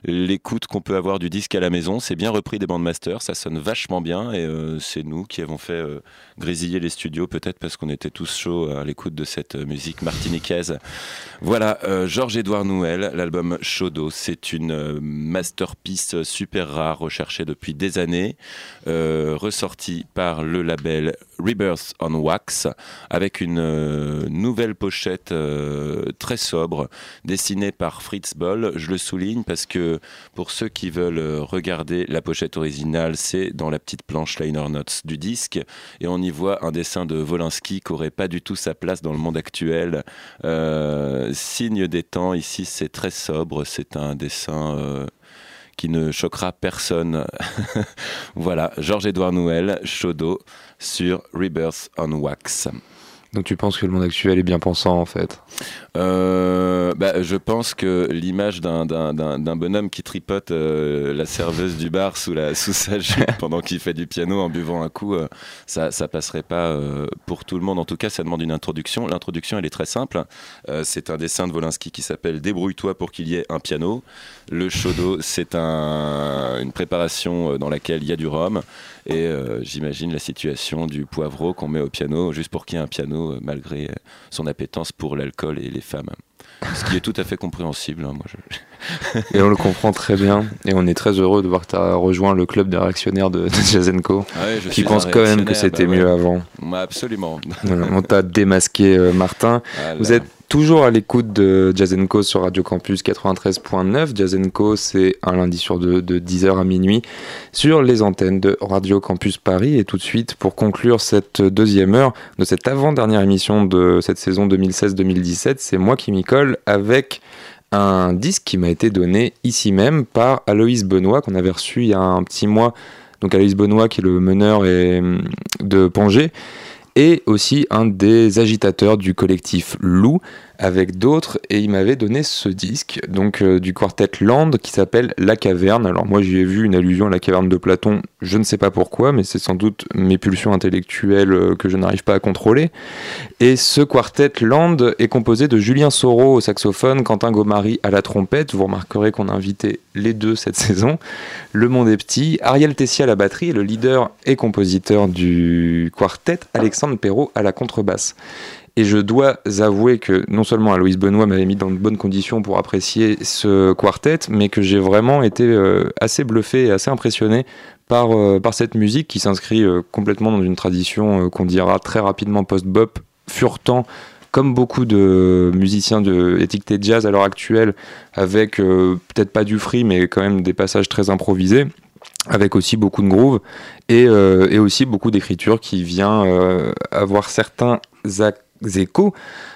l'écoute qu'on peut avoir du disque à la maison. C'est bien repris des bandes master, ça sonne vachement bien et euh, c'est nous qui avons fait grésiller les studios peut-être parce qu'on était tous chauds à l'écoute de cette musique martiniquaise. Voilà, Georges-Édouard Noël, l'album Chodo, c'est une masterpiece super rare recherchée depuis des années, ressortie par le label Rebirth on Wax avec une euh, nouvelle pochette euh, très sobre dessinée par Fritz Boll. Je le souligne parce que pour ceux qui veulent regarder la pochette originale, c'est dans la petite planche liner notes du disque et on y voit un dessin de Volinsky qui aurait pas du tout sa place dans le monde actuel. Euh, signe des temps ici, c'est très sobre, c'est un dessin qui ne choquera personne. voilà, Georges-Édouard Nouel, Chaudot, sur Rebirth on Wax. Donc tu penses que le monde actuel est bien pensant en fait? Euh, bah, Je pense que l'image d'un bonhomme qui tripote euh, la serveuse du bar sous, la, sous sa jupe pendant qu'il fait du piano en buvant un coup, euh, ça, ça passerait pas pour tout le monde. En tout cas, ça demande une introduction. L'introduction, elle est très simple. c'est un dessin de Volinsky qui s'appelle Débrouille-toi pour qu'il y ait un piano. Le chaudo, c'est un, une préparation dans laquelle il y a du rhum. Et euh, j'imagine la situation du poivreau qu'on met au piano juste pour qu'il y ait un piano euh, malgré euh, son appétence pour l'alcool et les femmes. Ce qui est tout à fait compréhensible. Hein, moi et on le comprend très bien. Et on est très heureux de voir que tu as rejoint le club des réactionnaires de, de Jazenko, ah qui pense quand même que c'était bah mieux avant. absolument. on t'a démasqué, Martin. Ah Vous êtes Toujours à l'écoute de Jazenko sur Radio Campus 93.9. Jazenko, c'est un lundi sur deux de 10h à minuit sur les antennes de Radio Campus Paris. Et tout de suite, pour conclure cette deuxième heure de cette avant-dernière émission de cette saison 2016-2017, c'est moi qui m'y colle avec un disque qui m'a été donné ici même par Aloïs Benoît, qu'on avait reçu il y a un petit mois. Donc Aloïs Benoît, qui est le meneur de Pongé et aussi un des agitateurs du collectif Lou avec d'autres et il m'avait donné ce disque donc euh, du quartet Land qui s'appelle La Caverne. Alors moi j'y ai vu une allusion à la caverne de Platon, je ne sais pas pourquoi mais c'est sans doute mes pulsions intellectuelles euh, que je n'arrive pas à contrôler. Et ce quartet Land est composé de Julien Soro au saxophone, Quentin Gomari à la trompette, vous remarquerez qu'on a invité les deux cette saison. Le monde est petit, Ariel Tessia à la batterie le leader et compositeur du quartet Alexandre Perrault à la contrebasse. Et je dois avouer que non seulement Aloïs Benoît m'avait mis dans de bonnes conditions pour apprécier ce quartet, mais que j'ai vraiment été euh, assez bluffé et assez impressionné par, euh, par cette musique qui s'inscrit euh, complètement dans une tradition qu'on dira très rapidement post-bop, furtant comme beaucoup de musiciens de étiqueté jazz à l'heure actuelle, avec peut-être pas du free, mais quand même des passages très improvisés avec aussi beaucoup de groove et, et aussi beaucoup d'écriture qui vient avoir certains actes échos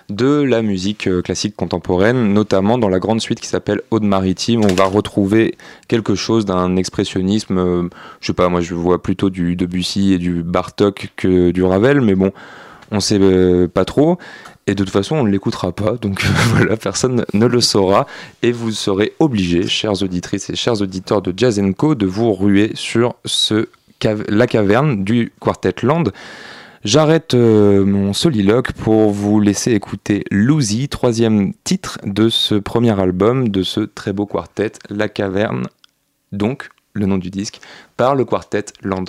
de la musique euh, classique contemporaine, notamment dans la grande suite qui s'appelle Aude maritime. On va retrouver quelque chose d'un expressionnisme, euh, je sais pas, moi je vois plutôt du Debussy et du Bartok que du Ravel, mais bon, on sait euh, pas trop. Et de toute façon, on ne l'écoutera pas, donc voilà, personne ne le saura. Et vous serez obligés, chères auditrices et chers auditeurs de Jazz Co, de vous ruer sur ce la caverne du Quartet Land. J'arrête euh, mon soliloque pour vous laisser écouter Lucy, troisième titre de ce premier album de ce très beau quartet, La Caverne, donc le nom du disque, par le quartet Land.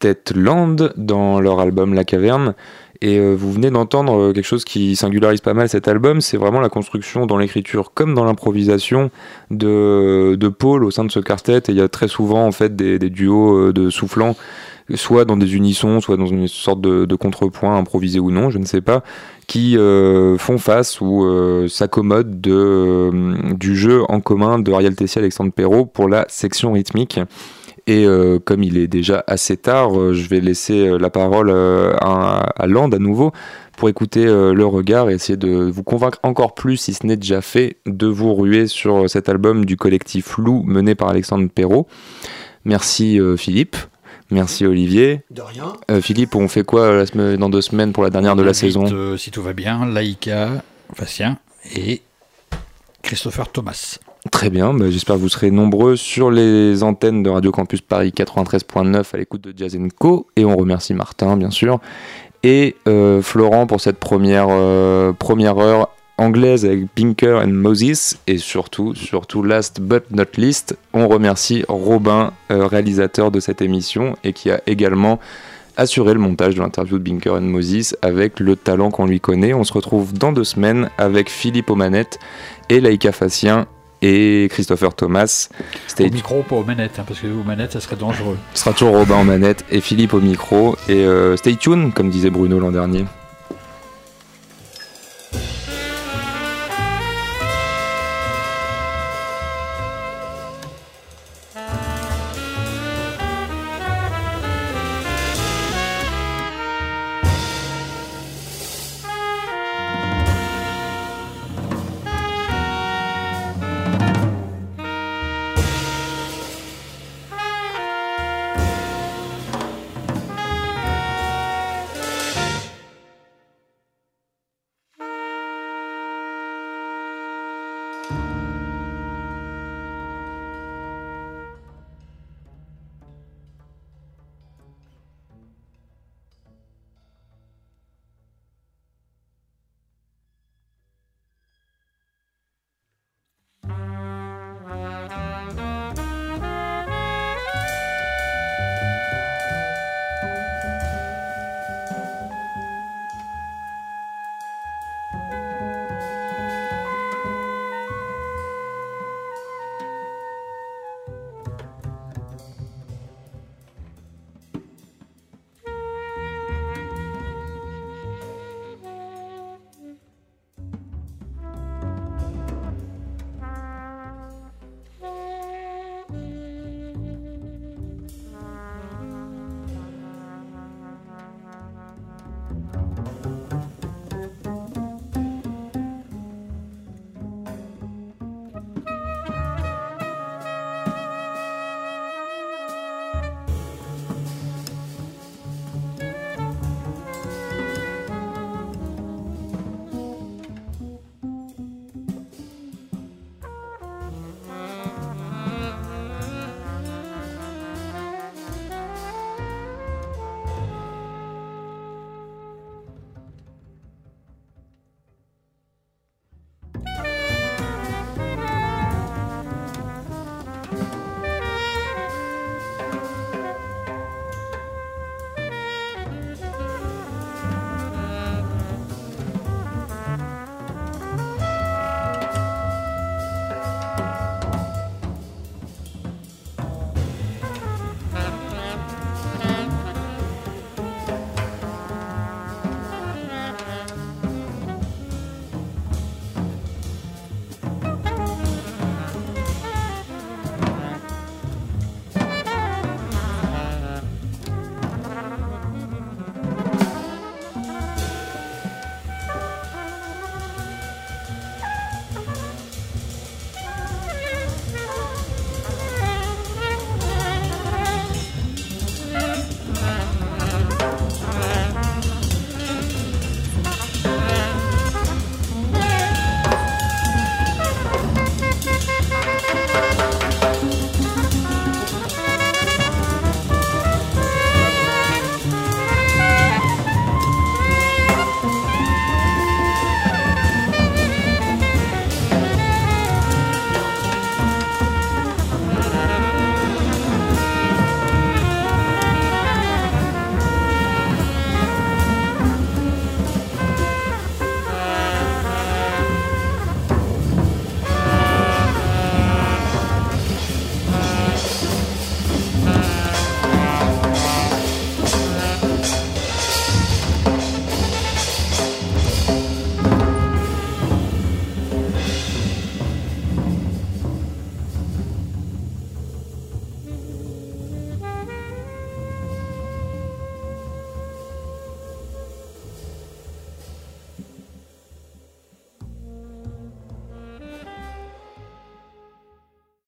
Quartet Land dans leur album La Caverne. Et euh, vous venez d'entendre euh, quelque chose qui singularise pas mal cet album, c'est vraiment la construction dans l'écriture comme dans l'improvisation de, de Paul au sein de ce quartet. Et il y a très souvent en fait des, duos euh, de soufflants, soit dans des unissons, soit dans une sorte de, de contrepoint improvisé ou non, je ne sais pas, qui font face ou s'accommodent du jeu en commun de Ariel Tessier et Alexandre Perrault pour la section rythmique. Et euh, comme il est déjà assez tard, euh, je vais laisser euh, la parole à, à, Land à nouveau pour écouter le regard et essayer de vous convaincre encore plus, si ce n'est déjà fait, de vous ruer sur cet album du collectif Lou mené par Alexandre Perrault. Merci Philippe. Merci Olivier. De rien. Philippe, on fait quoi la semaine, dans deux semaines pour la dernière de la saison? Si tout va bien, Laïka, Bastien et Christopher Thomas. Très bien, bah, j'espère que vous serez nombreux sur les antennes de Radio Campus Paris 93.9 à l'écoute de Jazz Co. Et on remercie Martin, bien sûr, et euh, Florent pour cette première, euh, première heure anglaise avec Pinker and Moses. Et surtout, surtout, last but not least, on remercie Robin, euh, réalisateur de cette émission et qui a également assuré le montage de l'interview de Binker Moses avec le talent qu'on lui connaît. On se retrouve dans deux semaines avec Philippe Omanette et Laïka Facien et Christopher Thomas. Au micro, pas aux manettes, hein, parce que aux manettes, ça serait dangereux. Ce sera toujours Robin en manette et Philippe au micro. Et euh, stay tuned, comme disait Bruno l'an dernier.